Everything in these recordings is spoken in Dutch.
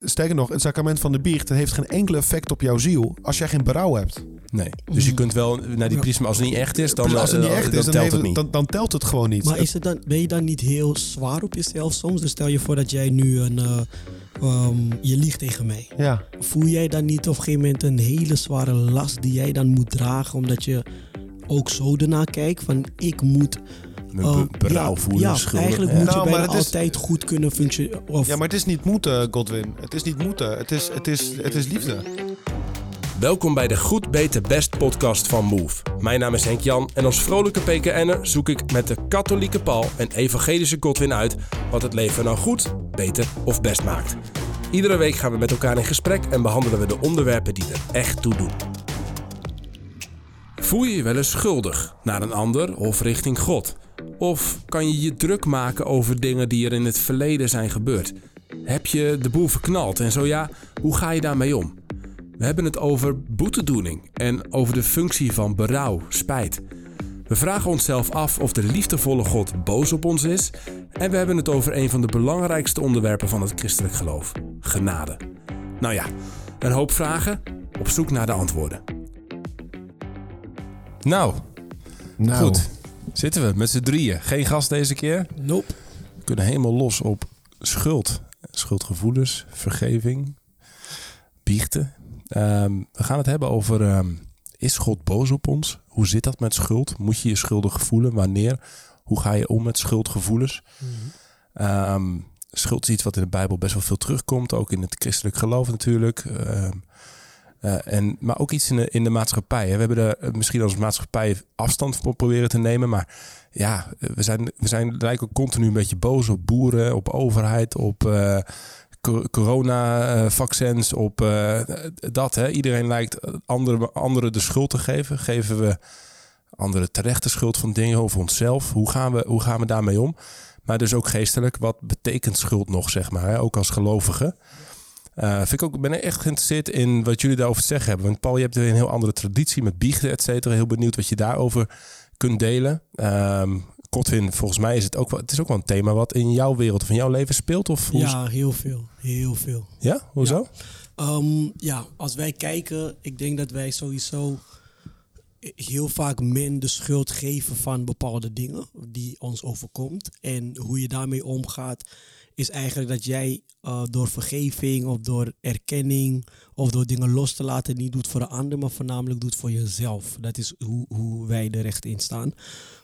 sterker nog, het sacrament van de biecht dat heeft geen enkele effect op jouw ziel als jij geen berouw hebt. Nee. Dus je kunt wel naar die priester, maar als het niet echt is, dan, als het niet eh, echt dan is, dan, telt het- niet. dan, dan telt het gewoon niet. Maar is het dan, ben je dan niet heel zwaar op jezelf soms? Dus stel je voor dat jij nu een, eh, ehm, je liegt tegen mij. ja. Voel jij dan niet op een gegeven moment een hele zware last die jij dan moet dragen, omdat je ook zo ernaar kijkt van ik moet Met be- berouw ja, voelen, Ja, schuldig. eigenlijk Ja. moet Nou, je maar bijna is- altijd goed kunnen functioneren. Ja, maar het is niet moeten, Godwin. Het is niet moeten. Het is, het is, het is liefde. Welkom bij de Goed Beter Best podcast van Move. Mijn naam is Henk Jan en als vrolijke PKN'er zoek ik met de katholieke Paul en evangelische Godwin uit wat het leven nou goed, beter of best maakt. Iedere week gaan we met elkaar in gesprek en behandelen we de onderwerpen die er echt toe doen. Voel je je wel eens schuldig naar een ander of richting God? Of kan je je druk maken over dingen die er in het verleden zijn gebeurd? Heb je de boel verknald en zo ja, hoe ga je daarmee om? We hebben het over boetedoening en over de functie van berouw, spijt. We vragen onszelf af of de liefdevolle God boos op ons is. En we hebben het over een van de belangrijkste onderwerpen van het christelijk geloof: genade. Nou ja, een hoop vragen, op zoek naar de antwoorden. Nou, Nou, goed. Zitten we met z'n drieën. Geen gast deze keer. nope. We kunnen helemaal los op schuld. Schuldgevoelens, vergeving, biechten. Ehm, we gaan het hebben over, ehm, is God boos op ons? Hoe zit dat met schuld? Moet je je schuldig voelen? Wanneer? Hoe ga je om met schuldgevoelens? Ehm, schuld is iets wat in de Bijbel best wel veel terugkomt. Ook in het christelijk geloof natuurlijk. Ehm, eh, en, maar ook iets in de, in de maatschappij. We hebben er eh, misschien als maatschappij afstand van proberen te nemen. Maar ja, we zijn, we zijn lijken continu een beetje boos op boeren, op overheid, op eh, co- corona-vaccins, op eh, dat. Hè. Iedereen lijkt anderen anderen de schuld te geven. Geven we anderen terecht de schuld van dingen over onszelf? Hoe gaan we, hoe gaan we daarmee om? Maar dus ook geestelijk, wat betekent schuld nog, zeg maar, hè? ook als gelovige? Eh, vind ik ook, ik ben echt geïnteresseerd in wat jullie daarover te zeggen hebben. Want Paul, je hebt een heel andere traditie met biechten, et cetera. Heel benieuwd wat je daarover kunt delen. Ehm Kotwin, volgens mij is het ook wel, het is ook wel een thema wat in jouw wereld of in jouw leven speelt. Of hoe, Ja, heel veel. Heel veel. ja? Hoezo? Ehm, ja, als wij kijken, ik denk dat wij sowieso heel vaak men de schuld geven van bepaalde dingen die ons overkomt. En hoe je daarmee omgaat, is eigenlijk dat jij eh, door vergeving of door erkenning of door dingen los te laten niet doet voor de ander, maar voornamelijk doet voor jezelf. Dat is hoe, hoe wij er recht in staan.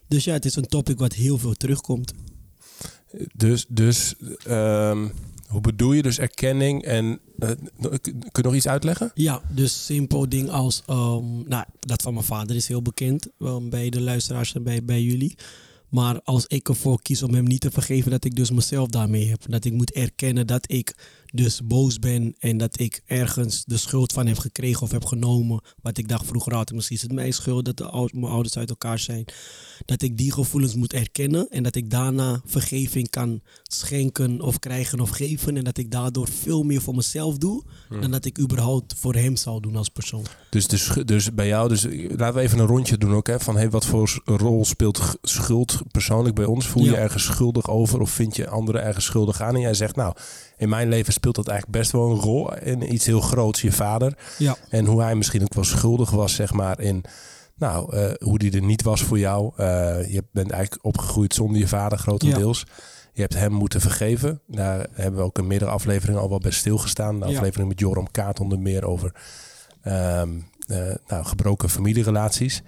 Dus ja, het is een topic wat heel veel terugkomt. Dus, dus ehm, hoe bedoel je dus erkenning en eh, kun je nog iets uitleggen? Ja, dus simpel ding als, ehm, nou, dat van mijn vader is heel bekend ehm, bij de luisteraars en bij, bij jullie. Maar als ik ervoor kies om hem niet te vergeven, dat ik dus mezelf daarmee heb. Dat ik moet erkennen dat ik dus boos ben en dat ik ergens de schuld van heb gekregen of heb genomen. Wat ik dacht vroeger altijd, misschien is het mijn schuld dat de mijn ouders uit elkaar zijn. Dat ik die gevoelens moet erkennen en dat ik daarna vergeving kan schenken of krijgen of geven. En dat ik daardoor veel meer voor mezelf doe dan dat ik überhaupt voor hem zou doen als persoon. Dus, schu- dus bij jou, dus laten we even een rondje doen ook. Hè, van hey, wat voor rol speelt schuld persoonlijk bij ons? Voel je Ja. ergens schuldig over of vind je anderen ergens schuldig aan? En jij zegt nou, in mijn leven speelt dat eigenlijk best wel een rol in iets heel groots, je vader. Ja. En hoe hij misschien ook wel schuldig was, zeg maar, in nou, eh, hoe die er niet was voor jou. Eh, je bent eigenlijk opgegroeid zonder je vader, grotendeels. Je hebt hem moeten vergeven. Daar hebben we ook in meerdere afleveringen al wel bij stilgestaan. De Ja. aflevering met Joram Kaat onder meer over ehm, eh, nou, gebroken familierelaties.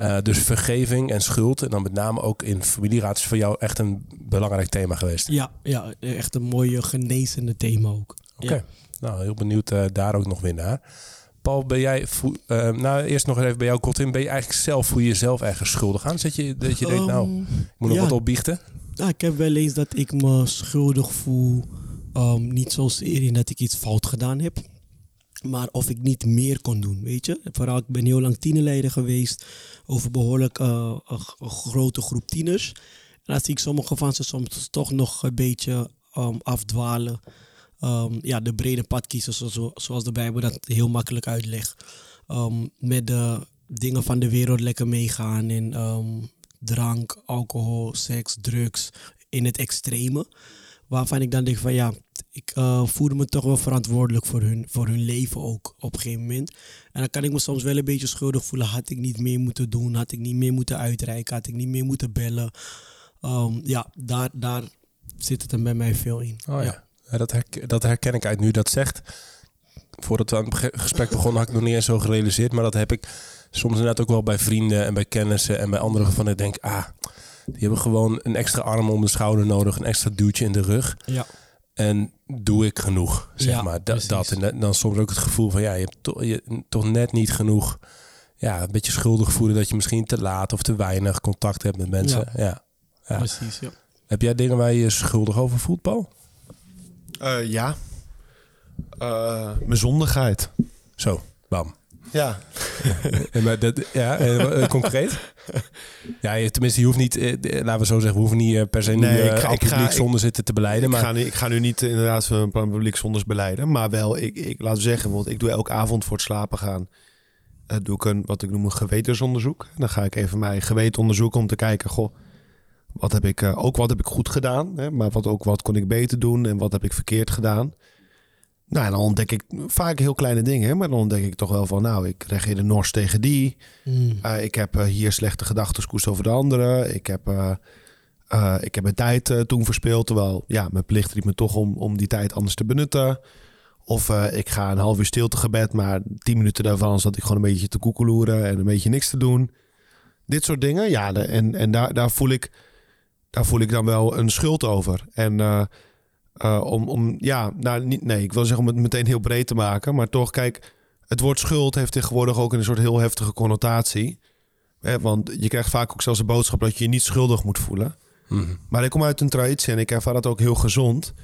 Eh, dus vergeving en schuld. En dan met name ook in familierelaties voor jou echt een belangrijk thema geweest. Ja, ja, echt een mooie genezende thema ook. Oké. Ja. Nou, heel benieuwd eh, daar ook nog weer naar. Paul, ben jij, eh, nou eerst nog even bij jou, Kotin. Ben je eigenlijk zelf, voel je jezelf ergens schuldig aan? Zet je, dat je denkt, nou, Ehm, ik moet nog ja. wat opbiechten? Nou, ik heb wel eens dat ik me schuldig voel. ehm, niet zozeer in dat ik iets fout gedaan heb. Maar of ik niet meer kon doen, weet je. Vooral, ik ben heel lang tienerleider geweest. Over behoorlijk eh, een, grote groep tieners. En dan zie ik sommige van ze soms toch nog een beetje ehm, afdwalen. Ehm, ja, de brede pad kiezen, zo- zo- zoals de Bijbel dat heel makkelijk uitlegt. Ehm, met de dingen van de wereld lekker meegaan. Ehm, drank, alcohol, seks, drugs in het extreme. Waarvan ik dan denk van ja, ik eh, voelde me toch wel verantwoordelijk voor hun, voor hun leven ook op een gegeven moment. En dan kan ik me soms wel een beetje schuldig voelen. Had ik niet meer moeten doen? Had ik niet meer moeten uitreiken? Had ik niet meer moeten bellen? Ehm, ja, daar, daar zit het er bij mij veel in. Oh ja, ja dat, herken, dat herken ik uit nu dat zegt. Voordat we aan het gesprek begonnen had ik nog niet eens zo gerealiseerd. Maar dat heb ik soms inderdaad ook wel bij vrienden en bij kennissen en bij anderen waarvan ik denk... Ah, die hebben gewoon een extra arm om de schouder nodig. Een extra duwtje in de rug. Ja. En doe ik genoeg, zeg Ja, maar. Da- precies. dat. En dan soms ook het gevoel van, ja, je hebt toch, je, toch net niet genoeg... Ja, een beetje schuldig voelen dat je misschien te laat of te weinig contact hebt met mensen. Ja. Ja. Precies, ja. Heb jij dingen waar je je schuldig over voelt, Paul? Eh, ja. Eh, mijn zondigheid. Zo, bam. Ja. Maar dat, ja, eh, concreet? Ja, je, tenminste, je hoeft niet, eh, laten we zo zeggen, we hoeven niet eh, per se nu Nee, ik ga- al ik ga- publiek ik- zonder zitten te beleiden. ik, Maar ga nu, ik ga nu niet inderdaad plan publiek zonders beleiden. Maar wel, ik, ik laat zeggen, bijvoorbeeld, ik doe elke avond voor het slapen gaan. doe ik een, wat ik noem een gewetensonderzoek. Dan ga ik even mijn geweten onderzoeken om te kijken, goh, wat heb ik, ook wat heb ik goed gedaan. Hè, maar wat ook wat kon ik beter doen en wat heb ik verkeerd gedaan. Nou, en dan ontdek ik vaak heel kleine dingen, maar dan ontdek ik toch wel van, nou, ik reageerde nors tegen die. Mm. Uh, ik heb uh, hier slechte gedachten koest over de anderen. Ik heb, uh, ik heb mijn tijd toen verspeeld. Terwijl ja, mijn plicht riep me toch om, om die tijd anders te benutten. Of ik ga een half uur stilte gebed, maar tien minuten daarvan zat ik gewoon een beetje te koekeloeren en een beetje niks te doen. Dit soort dingen, ja, de, en, en daar, daar, voel ik, daar voel ik dan wel een schuld over. En uh, om, om, ja, nou, niet, nee, ik wil zeggen om het meteen heel breed te maken, maar toch, kijk, het woord schuld heeft tegenwoordig ook een soort heel heftige connotatie. Hè, want je krijgt vaak ook zelfs de boodschap dat je je niet schuldig moet voelen. Mhm. Maar ik kom uit een traditie en ik ervaar dat ook heel gezond.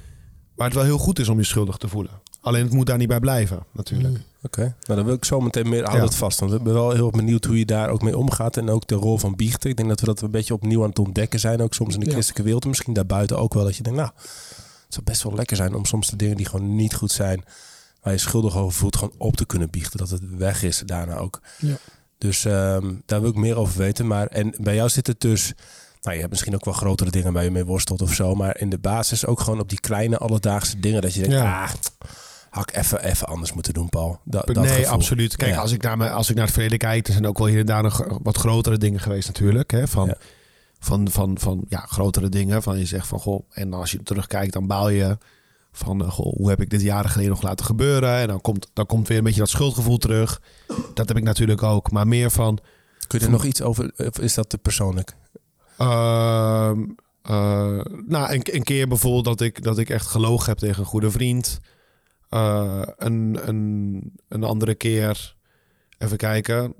Maar het wel heel goed is om je schuldig te voelen. Alleen het moet daar niet bij blijven, natuurlijk. Mm. Oké, nou dan wil ik zo meteen meer, hou Ja. dat vast. Want ik ben wel heel benieuwd hoe je daar ook mee omgaat. En ook de rol van biechten. Ik denk dat we dat een beetje opnieuw aan het ontdekken zijn. Ook soms in de Ja. christelijke wereld. En misschien daarbuiten ook wel. Dat je denkt, nou, het zou best wel lekker zijn om soms de dingen die gewoon niet goed zijn. Waar je schuldig over voelt, gewoon op te kunnen biechten. Dat het weg is daarna ook. Ja. Dus ehm, daar wil ik meer over weten. Maar en bij jou zit het dus... Nou, je hebt misschien ook wel grotere dingen waar je mee worstelt of zo. Maar in de basis ook gewoon op die kleine alledaagse dingen. Dat je denkt, Ja. ah, had ik even, even anders moeten doen, Paul. Da- dat nee, gevoel. absoluut. Kijk, Ja. als, ik naar als ik naar het verleden kijk, er zijn ook wel hier en daar nog wat grotere dingen geweest natuurlijk. Hè? Van, Ja. Van, van, van ja, grotere dingen. Van je zegt van goh, en als je terugkijkt, dan baal je van eh, goh, hoe heb ik dit jaren geleden nog laten gebeuren? En dan komt, dan komt weer een beetje dat schuldgevoel terug. Dat heb ik natuurlijk ook. Maar meer van, Kun je er nog iets over, of is dat te persoonlijk? Ehm, eh, nou, een, een keer bijvoorbeeld dat ik, dat ik echt gelogen heb tegen een goede vriend. Eh, een, een, een andere keer, even kijken.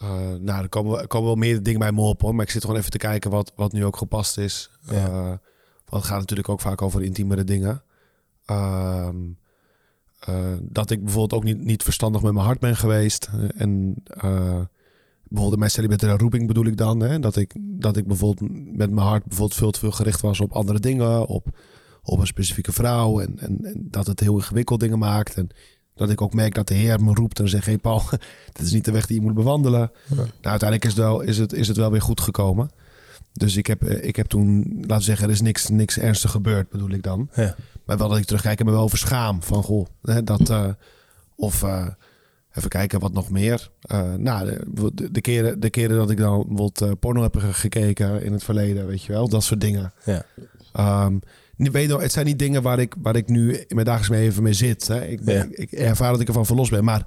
Eh, nou, er komen, er komen wel meer dingen bij me op hoor. Maar ik zit gewoon even te kijken wat, wat nu ook gepast is. Ja. Eh, want het gaat natuurlijk ook vaak over intiemere dingen. Ehm, eh, dat ik bijvoorbeeld ook niet, niet verstandig met mijn hart ben geweest. En bijvoorbeeld mijn celibataire roeping bedoel ik dan. Hè, dat, ik, dat ik bijvoorbeeld met mijn hart bijvoorbeeld veel te veel gericht was op andere dingen. Op, op een specifieke vrouw. En, en, en dat het heel ingewikkeld dingen maakt. En dat ik ook merk dat de Heer me roept en zegt... Hé hey Paul, dit is niet de weg die je moet bewandelen. Nou, uiteindelijk is het, wel, is, het, is het wel weer goed gekomen. Dus ik heb, eh, ik heb toen, laten we zeggen, er is niks, niks ernstig gebeurd, bedoel ik dan. Ja. Maar wel dat ik terugkijk en me wel over schaam. Van goh, hè, dat... eh, of eh, even kijken wat nog meer. Eh, nou, de, de, de keren, de keren dat ik dan bijvoorbeeld porno heb ge- gekeken in het verleden, weet je wel. Dat soort dingen. Ja. Ehm, weet het zijn niet dingen waar ik, waar ik nu in mijn dagelijks leven mee zit. Hè. Ik, ben, Ja. ik ervaar dat ik ervan verlost ben. Maar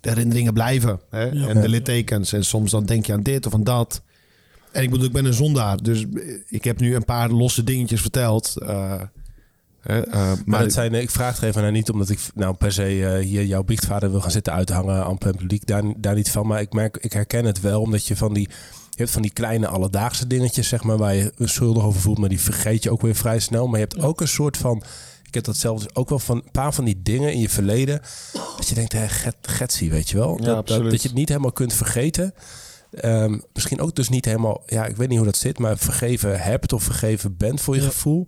de herinneringen blijven. Hè. Ja. En de littekens. En soms dan denk je aan dit of aan dat. En ik bedoel, ik ben een zondaar. Dus ik heb nu een paar losse dingetjes verteld. eh, hè, eh, Maar, maar het zijn, ik vraag het even naar niet omdat ik nou per se eh, hier jouw biechtvader wil gaan zitten uithangen aan het publiek. Daar, daar niet van. Maar ik merk, ik herken het wel omdat je van die, hebt van die kleine alledaagse dingetjes, zeg maar, waar je schuldig over voelt, maar die vergeet je ook weer vrij snel. Maar je hebt ook een soort van, ik heb dat zelf dus ook wel van een paar van die dingen in je verleden, dat je denkt, hé, get, getsie, weet je wel. Ja, dat, dat, je het niet helemaal kunt vergeten. Ehm, misschien ook dus niet helemaal, ja, ik weet niet hoe dat zit, maar vergeven hebt of vergeven bent voor je Ja. gevoel.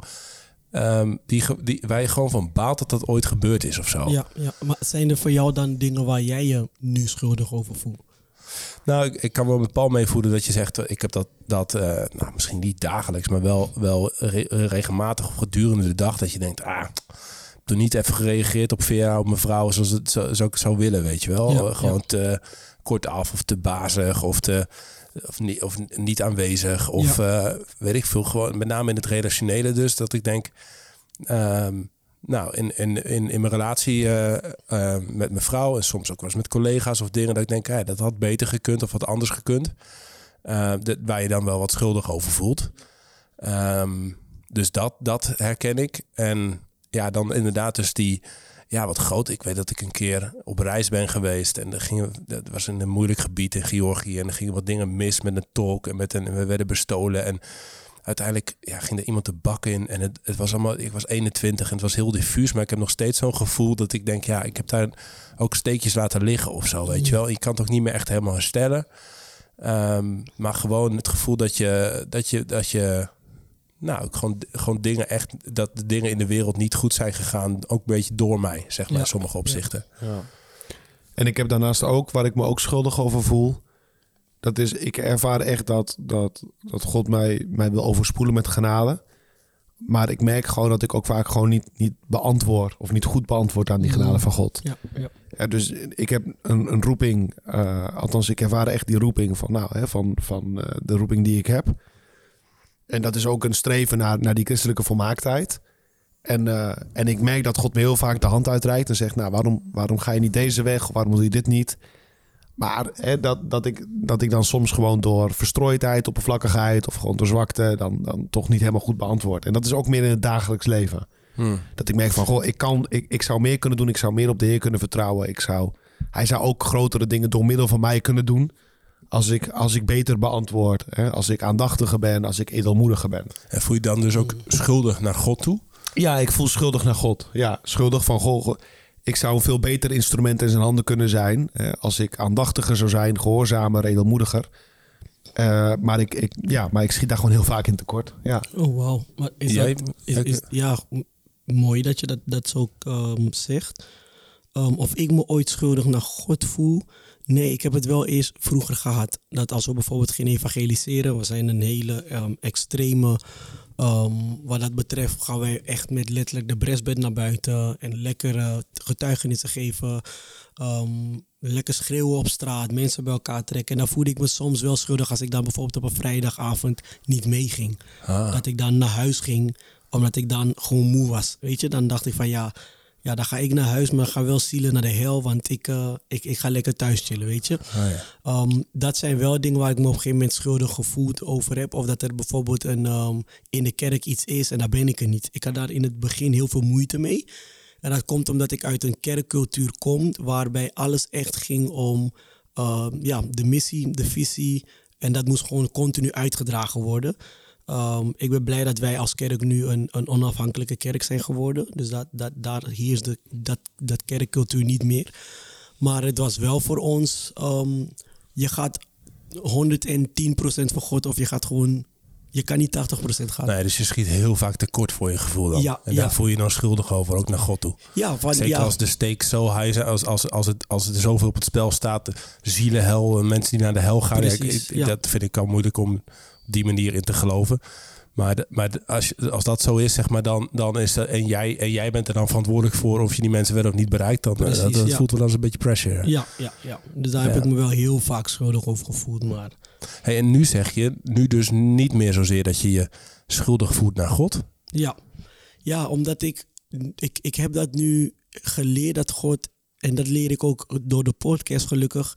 Ehm, die, die, waar je gewoon van baalt dat dat ooit gebeurd is of zo. Ja, ja, maar zijn er voor jou dan dingen waar jij je nu schuldig over voelt? Nou, ik, ik kan wel met Paul meevoeden dat je zegt, eh, ik heb dat, dat eh, nou, misschien niet dagelijks, maar wel, wel re- regelmatig of gedurende de dag, dat je denkt, ah, toen niet even gereageerd op Vera, op mijn vrouw, zoals het zo, zo ik zou willen, weet je wel. Ja, Eh, Gewoon te kort af of te bazig of te of niet, of niet aanwezig of weet ik veel. Gewoon met name in het relationele dus dat ik denk, ehm, nou in, in, in, in mijn relatie eh, eh, met mijn vrouw en soms ook wel eens met collega's of dingen dat ik denk, ja, dat had beter gekund of wat anders gekund. Eh, dat- waar je dan wel wat schuldig over voelt. Ehm, dus dat, dat herken ik. En ja, dan inderdaad dus die, ja, wat groot. Ik weet dat ik een keer op reis ben geweest en er gingen, dat was in een moeilijk gebied in Georgië en er gingen wat dingen mis met een tolk en met een, en we werden bestolen en uiteindelijk ja, ging er iemand de bak in en het, het was allemaal, ik was 21 en het was heel diffuus, maar ik heb nog steeds zo'n gevoel dat ik denk, ja, ik heb daar ook steekjes laten liggen of zo, weet je wel. Je kan het ook niet meer echt helemaal herstellen. Ehm, maar gewoon het gevoel dat je, dat je, dat je nou, gewoon, gewoon dingen echt, dat de dingen in de wereld niet goed zijn gegaan, ook een beetje door mij, zeg maar, Ja. in sommige opzichten. En ik heb daarnaast ook, waar ik me ook schuldig over voel. Dat is, ik ervaar echt dat, dat, dat God mij, mij wil overspoelen met genade. Maar ik merk gewoon dat ik ook vaak gewoon niet, niet beantwoord. Of niet goed beantwoord aan die genade van God. Ja, ja. Ja, dus ik heb een, een roeping. eh, althans, ik ervaar echt die roeping van, nou, hè, van, van eh, de roeping die ik heb. En dat is ook een streven naar, naar die christelijke volmaaktheid. En, eh, en ik merk dat God me heel vaak de hand uitreikt en zegt: Nou, waarom, waarom ga je niet deze weg? Of waarom doe je dit niet? Maar hè, dat, dat, ik, dat ik dan soms gewoon door verstrooidheid, oppervlakkigheid of gewoon door zwakte, dan, dan toch niet helemaal goed beantwoord. En dat is ook meer in het dagelijks leven. Hm. Dat ik merk van, goh, ik, kan, ik, ik zou meer kunnen doen. Ik zou meer op de Heer kunnen vertrouwen. Ik zou, hij zou ook grotere dingen door middel van mij kunnen doen. Als ik, als ik beter beantwoord. Hè? Als ik aandachtiger ben. Als ik edelmoediger ben. En voel je dan dus ook schuldig naar God toe? Ja, ik voel schuldig naar God. Ja, schuldig van, goh, ik zou een veel beter instrument in zijn handen kunnen zijn. Hè? Als ik aandachtiger zou zijn, gehoorzamer, edelmoediger. Eh, maar, ik, ik, ja, maar ik schiet daar gewoon heel vaak in tekort. Ja. Oh, wauw. Maar is Jij- dat... Is, is, ja, mooi dat je dat, dat zo ehm, zegt. Ehm, of ik me ooit schuldig naar God voel. Nee, ik heb het wel eerst vroeger gehad. Dat als we bijvoorbeeld gaan evangeliseren. We zijn een hele ehm, extreme... ehm, wat dat betreft gaan wij echt met letterlijk de bresbed naar buiten. En lekkere getuigenissen geven. ehm, lekker schreeuwen op straat. Mensen bij elkaar trekken. En dan voelde ik me soms wel schuldig als ik dan bijvoorbeeld op een vrijdagavond niet meeging Ah. dat ik dan naar huis ging, omdat ik dan gewoon moe was. Weet je, dan dacht ik van ja, ja dan ga ik naar huis, maar ga wel zielen naar de hel, want ik, eh, ik, ik ga lekker thuis chillen, weet je. Ah, ja. Ehm, dat zijn wel dingen waar ik me op een gegeven moment schuldig gevoeld over heb. Of dat er bijvoorbeeld een, ehm, in de kerk iets is en daar ben ik er niet. Ik had daar in het begin heel veel moeite mee. En dat komt omdat ik uit een kerkcultuur kom waarbij alles echt ging om ehm, ja, de missie, de visie. En dat moest gewoon continu uitgedragen worden. Ehm, ik ben blij dat wij als kerk nu een, een onafhankelijke kerk zijn geworden. Dus dat, dat, daar heerst de, dat, dat kerkcultuur niet meer. Maar het was wel voor ons, ehm, je gaat 110% voor God of je gaat gewoon, je kan niet 80% gaan. Nee, dus je schiet heel vaak tekort voor je gevoel dan. Ja, en daar ja. voel je je dan schuldig over, ook naar God toe. Ja, van, Zeker ja, als de stakes zo high zijn, als, als, als, het, als er zoveel op het spel staat. Zielenhel, eh, mensen die naar de hel gaan. Ik- ik-. Dat vind ik al moeilijk om op die manier in te geloven. Maar, de- maar de- als, je- als dat zo is, zeg maar, dan, dan is dat, en, jij, en jij bent er dan verantwoordelijk voor of je die mensen wel of niet bereikt, dan eh, Precies, dat, dat ja. voelt wel als een beetje pressure. ja, ja, ja. Dus daar heb ik me wel heel vaak schuldig over gevoeld. Maar Hey, en nu zeg je, nu dus niet meer zozeer dat je je schuldig voelt naar God. Ja, ja omdat ik, ik, ik heb dat nu geleerd dat God, en dat leer ik ook door de podcast gelukkig,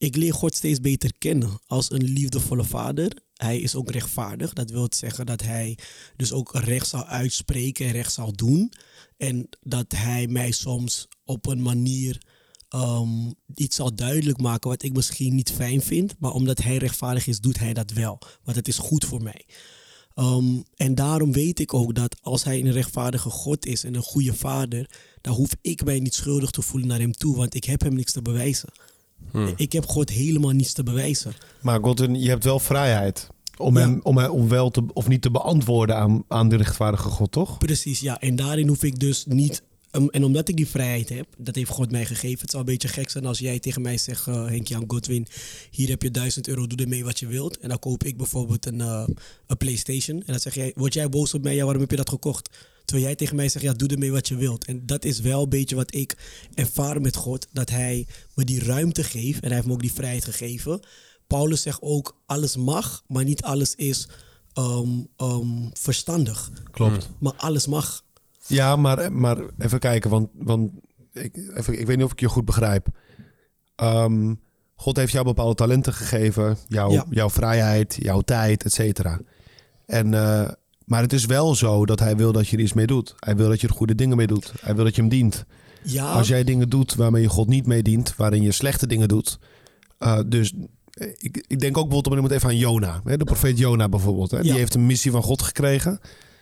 ik leer God steeds beter kennen als een liefdevolle vader. Hij is ook rechtvaardig. Dat wil zeggen dat hij dus ook recht zal uitspreken en recht zal doen. En dat hij mij soms op een manier ehm, iets zal duidelijk maken wat ik misschien niet fijn vind. Maar omdat hij rechtvaardig is, doet hij dat wel. Want het is goed voor mij. Ehm, en daarom weet ik ook dat als hij een rechtvaardige God is en een goede vader, dan hoef ik mij niet schuldig te voelen naar hem toe, want ik heb hem niks te bewijzen. Ik heb God helemaal niets te bewijzen. Maar Godwin, je hebt wel vrijheid. Om, Ja. hem, om, hem, om wel te, of niet te beantwoorden aan, aan de rechtvaardige God, toch? Precies, ja. En daarin hoef ik dus niet um, en omdat ik die vrijheid heb, dat heeft God mij gegeven. Het zou een beetje gek zijn als jij tegen mij zegt, uh, Henk-Jan Godwin, hier heb je 1000 euro, doe ermee wat je wilt. En dan koop ik bijvoorbeeld een, uh, een PlayStation. En dan zeg jij, word jij boos op mij? Ja, waarom heb je dat gekocht? Terwijl jij tegen mij zegt, ja, doe ermee wat je wilt. En dat is wel een beetje wat ik ervaar met God. Dat hij me die ruimte geeft. En hij heeft me ook die vrijheid gegeven. Paulus zegt ook, alles mag, maar niet alles is um, um, verstandig. Klopt. Maar alles mag. Ja, maar, maar even kijken, want, want ik, even, ik weet niet of ik je goed begrijp. Um, God heeft jou bepaalde talenten gegeven, jou, Ja. jouw vrijheid, jouw tijd, et cetera. En, eh, maar het is wel zo dat hij wil dat je er iets mee doet. Hij wil dat je er goede dingen mee doet. Hij wil dat je hem dient. Ja, Als jij dingen doet waarmee je God niet mee dient, waarin je slechte dingen doet. eh, dus eh, ik, ik denk ook bijvoorbeeld op een moment even aan Jona. Hè, de profeet Jona bijvoorbeeld. Hè, Die Ja. heeft een missie van God gekregen.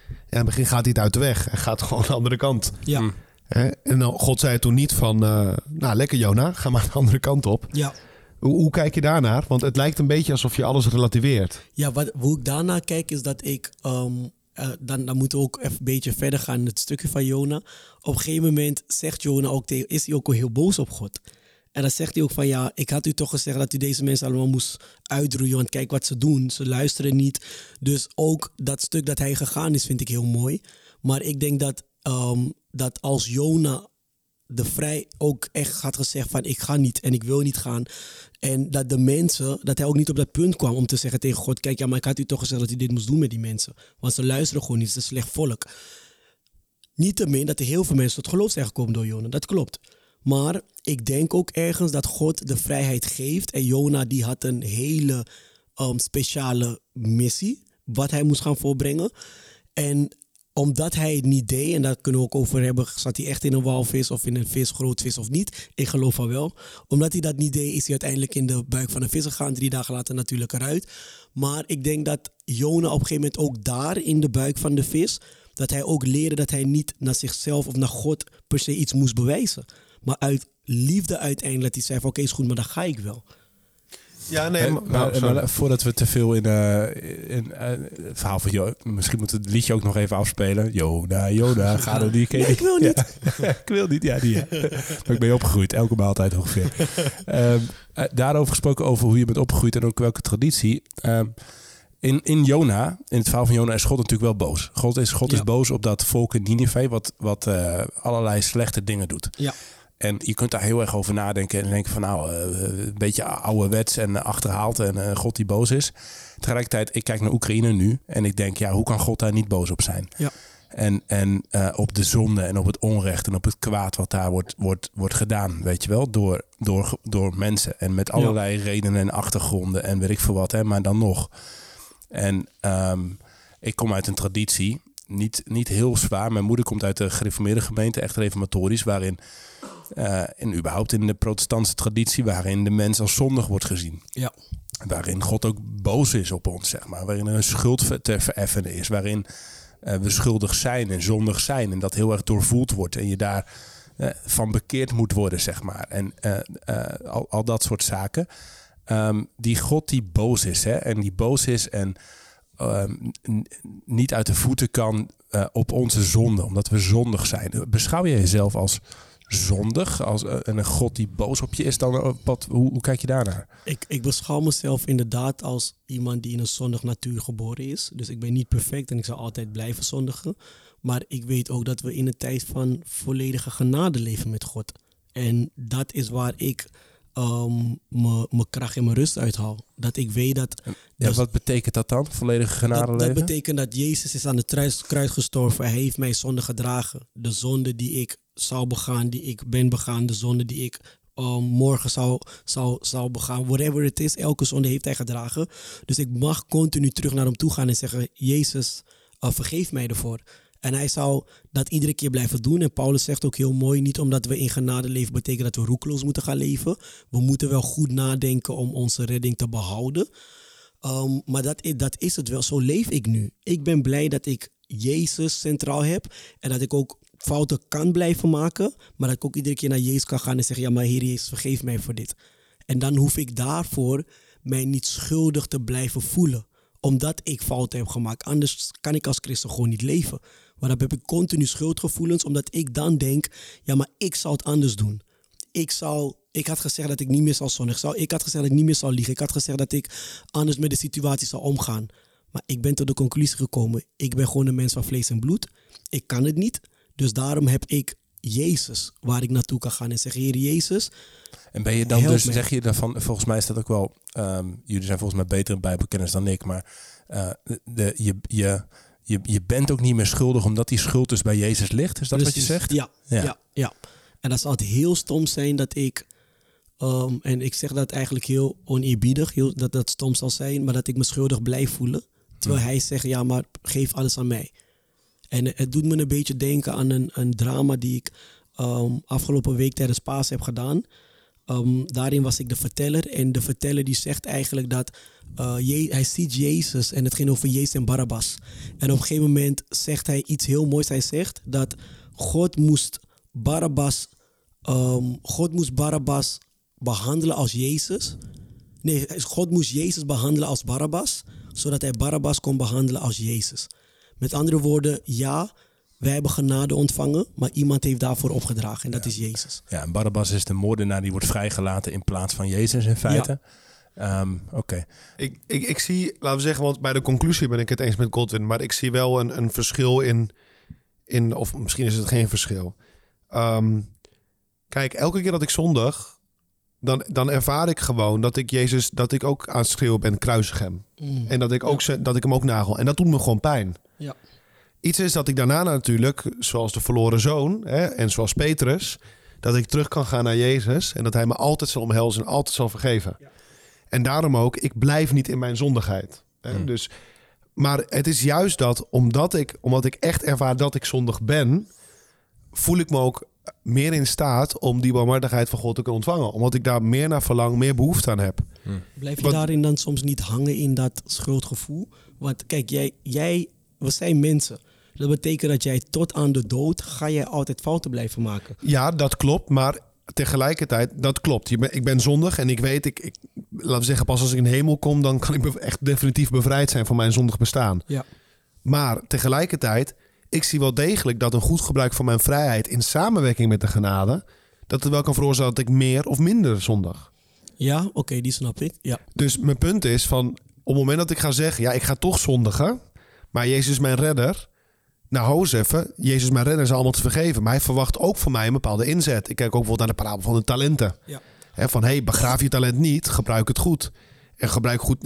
En in het begin gaat hij het uit de weg. Hij gaat gewoon de andere kant. ja, Hm. Hè? En dan, God zei toen niet van, eh, nou lekker Jona, ga maar de andere kant op. ja. Hoe, hoe kijk je daarnaar? Want het lijkt een beetje alsof je alles relativeert. Ja, wat, hoe ik daarna kijk is dat ik... ehm, eh, dan, dan moeten we ook even een beetje verder gaan in het stukje van Jona. Op een gegeven moment zegt Jona ook tegen, is hij ook heel boos op God. En dan zegt hij ook van ja, ik had u toch gezegd dat u deze mensen allemaal moest uitroeien. Want kijk wat ze doen, ze luisteren niet. Dus ook dat stuk dat hij gegaan is, vind ik heel mooi. Maar ik denk dat, ehm, dat als Jona de vrij ook echt had gezegd van ik ga niet en ik wil niet gaan. En dat de mensen, dat hij ook niet op dat punt kwam om te zeggen tegen God, kijk ja, maar ik had u toch gezegd dat u dit moest doen met die mensen. Want ze luisteren gewoon niet, is een slecht volk. Niettemin dat er heel veel mensen tot geloof zijn gekomen door Jona, dat klopt. Maar ik denk ook ergens dat God de vrijheid geeft. En Jona die had een hele um, speciale missie, wat hij moest gaan voorbrengen. En omdat hij het niet deed, en daar kunnen we ook over hebben, zat hij echt in een walvis of in een vis, grootvis of niet? Ik geloof van wel. Omdat hij dat niet deed, is hij uiteindelijk in de buik van een vis gegaan, drie dagen later natuurlijk eruit. Maar ik denk dat Jona op een gegeven moment ook daar in de buik van de vis, dat hij ook leerde dat hij niet naar zichzelf of naar God per se iets moest bewijzen. Maar uit liefde uiteindelijk, dat hij zei van oké, is goed, maar dan ga ik wel. Ja, nee, Eh, maar, maar voordat we te veel in, eh, in eh, het verhaal van Jo, misschien moeten we het liedje ook nog even afspelen. Jona, Jona, ga er niet. Nee, ik wil niet. Ja. ik wil niet, ja, die. ja. Maar ik ben je opgegroeid, elke maaltijd ongeveer. Ehm, eh, daarover gesproken over hoe je bent opgegroeid en ook welke traditie. Ehm, in, in Jona, in het verhaal van Jona, is God natuurlijk wel boos. God is, God is boos op dat volk in Nineveh, wat, wat eh, allerlei slechte dingen doet. Ja. En je kunt daar heel erg over nadenken en denken van nou, eh, een beetje ouderwets en achterhaald en eh, God die boos is. Tegelijkertijd, ik kijk naar Oekraïne nu en ik denk, ja, hoe kan God daar niet boos op zijn? Ja. En, en eh, op de zonde en op het onrecht en op het kwaad wat daar wordt, wordt, wordt gedaan, weet je wel, door, door, door mensen. En met allerlei redenen en achtergronden en weet ik veel wat, hè, maar dan nog. En ehm, ik kom uit een traditie, niet, niet heel zwaar. Mijn moeder komt uit de gereformeerde gemeente, echt reformatorisch, waarin, eh, en überhaupt in de protestantse traditie, waarin de mens als zondig wordt gezien. Ja. Waarin God ook boos is op ons, zeg maar. Waarin er een schuld te vereffenen is. Waarin eh, we schuldig zijn en zondig zijn. En dat heel erg doorvoeld wordt. En je daar eh, van bekeerd moet worden, zeg maar. En al, al dat soort zaken. Ehm, die God die boos is, hè. En die boos is en ehm, niet uit de voeten kan op onze zonde. Omdat we zondig zijn. Beschouw je jezelf als zondig? Als eh, en een God die boos op je is? Dan, eh, wat, hoe, hoe kijk je daarnaar? Ik, ik beschouw mezelf inderdaad als iemand die in een zondig natuur geboren is. Dus ik ben niet perfect en ik zal altijd blijven zondigen. Maar ik weet ook dat we in een tijd van volledige genade leven met God. En dat is waar ik ehm, mijn kracht en mijn rust uithaal. Dat ik weet dat... Ja, Dus- wat betekent dat dan? Volledige genade dat, dat leven? betekent dat Jezus is aan het kruis, kruis gestorven. Hij heeft mijn zonde gedragen. De zonde die ik zou begaan, die ik ben begaan. De zonde die ik um, morgen zou, zou, zou begaan. Whatever it is, elke zonde heeft hij gedragen. Dus ik mag continu terug naar hem toe gaan en zeggen... Jezus, uh, vergeef mij ervoor. En hij zou dat iedere keer blijven doen. En Paulus zegt ook heel mooi, niet omdat we in genade leven betekent dat we roekeloos moeten gaan leven. We moeten wel goed nadenken om onze redding te behouden. Um, maar dat dat is het wel. Zo leef ik nu. Ik ben blij dat ik Jezus centraal heb. En dat ik ook fouten kan blijven maken. Maar dat ik ook iedere keer naar Jezus kan gaan en zeggen... Ja, maar Heer Jezus, vergeef mij voor dit. En dan hoef ik daarvoor mij niet schuldig te blijven voelen. Omdat ik fouten heb gemaakt. Anders kan ik als christen gewoon niet leven. Maar dan heb ik continu schuldgevoelens, omdat ik dan denk, ja, maar ik zou het anders doen. Ik zou, ik had gezegd dat ik niet meer zal zonnig. Ik had gezegd dat ik niet meer zal liegen. Ik had gezegd dat ik anders met de situatie zou omgaan. Maar ik ben tot de conclusie gekomen, ik ben gewoon een mens van vlees en bloed. Ik kan het niet. Dus daarom heb ik Jezus waar ik naartoe kan gaan en zeg, Heer Jezus. En ben je dan dus, zeg je daarvan, volgens mij is dat ook wel, ehm, jullie zijn volgens mij beter in bijbelkennis dan ik, maar uh, de, je, je, je, je bent ook niet meer schuldig omdat die schuld dus bij Jezus ligt. Is dat wat je zegt? Ja, ja, ja, En dat zal het heel stom zijn dat ik, ehm, en ik zeg dat eigenlijk heel oneerbiedig, heel, dat dat stom zal zijn, maar dat ik me schuldig blijf voelen. Terwijl hij zegt, ja, maar geef alles aan mij. En het doet me een beetje denken aan een, een drama die ik ehm, afgelopen week tijdens Paas heb gedaan. Um, daarin was ik de verteller. En de verteller die zegt eigenlijk dat uh, hij ziet Jezus en het ging over Jezus en Barabbas. En op een gegeven moment zegt hij iets heel moois. Hij zegt dat God moest Barabbas, um, God moest Barabbas behandelen als Jezus. Nee, God moest Jezus behandelen als Barabbas, zodat hij Barabbas kon behandelen als Jezus. Met andere woorden, ja, wij hebben genade ontvangen, maar iemand heeft daarvoor opgedragen en dat is Jezus. Ja, en Barabbas is de moordenaar die wordt vrijgelaten in plaats van Jezus in feite. Ehm, oké. Ik, ik, ik zie, laten we zeggen, want bij de conclusie ben ik het eens met Godwin, maar ik zie wel een, een verschil in, in, of misschien is het geen verschil. Ehm, kijk, elke keer dat ik zondag, dan, dan ervaar ik gewoon dat ik Jezus, dat ik ook aan het schreeuwen ben, kruisig hem. Mm. En dat ik, ook, dat ik hem ook nagel. En dat doet me gewoon pijn. Ja. Iets is dat ik daarna natuurlijk, zoals de verloren zoon hè, en zoals Petrus, dat ik terug kan gaan naar Jezus en dat hij me altijd zal omhelzen en altijd zal vergeven. Ja. En daarom ook, ik blijf niet in mijn zondigheid. Hè. Hmm. Dus, maar het is juist dat, omdat ik, omdat ik echt ervaar dat ik zondig ben, voel ik me ook meer in staat om die barmhartigheid van God te kunnen ontvangen. Omdat ik daar meer naar verlang, meer behoefte aan heb. Hmm. Blijf je daarin dan soms niet hangen in dat schuldgevoel? Want kijk, jij, jij we zijn mensen. Dat betekent dat jij tot aan de dood ga jij altijd fouten blijven maken. Ja, dat klopt. Maar tegelijkertijd, dat klopt. ik ben zondig en ik weet, ik, ik, laten we zeggen, pas als ik in de hemel kom, dan kan ik echt definitief bevrijd zijn van mijn zondig bestaan. Ja. Maar tegelijkertijd, ik zie wel degelijk dat een goed gebruik van mijn vrijheid in samenwerking met de genade, dat het wel kan veroorzaken dat ik meer of minder zondig. Ja, oké, die snap ik. Ja. Dus mijn punt is van, op het moment dat ik ga zeggen, ja, ik ga toch zondigen, maar Jezus is mijn redder. Nou, ho eens even. Jezus mijn redder is allemaal te vergeven. Maar hij verwacht ook van mij een bepaalde inzet. Ik kijk ook bijvoorbeeld naar de parabel van de talenten. Ja. van, hé, hey, begraaf je talent niet. Gebruik het goed. En gebruik goed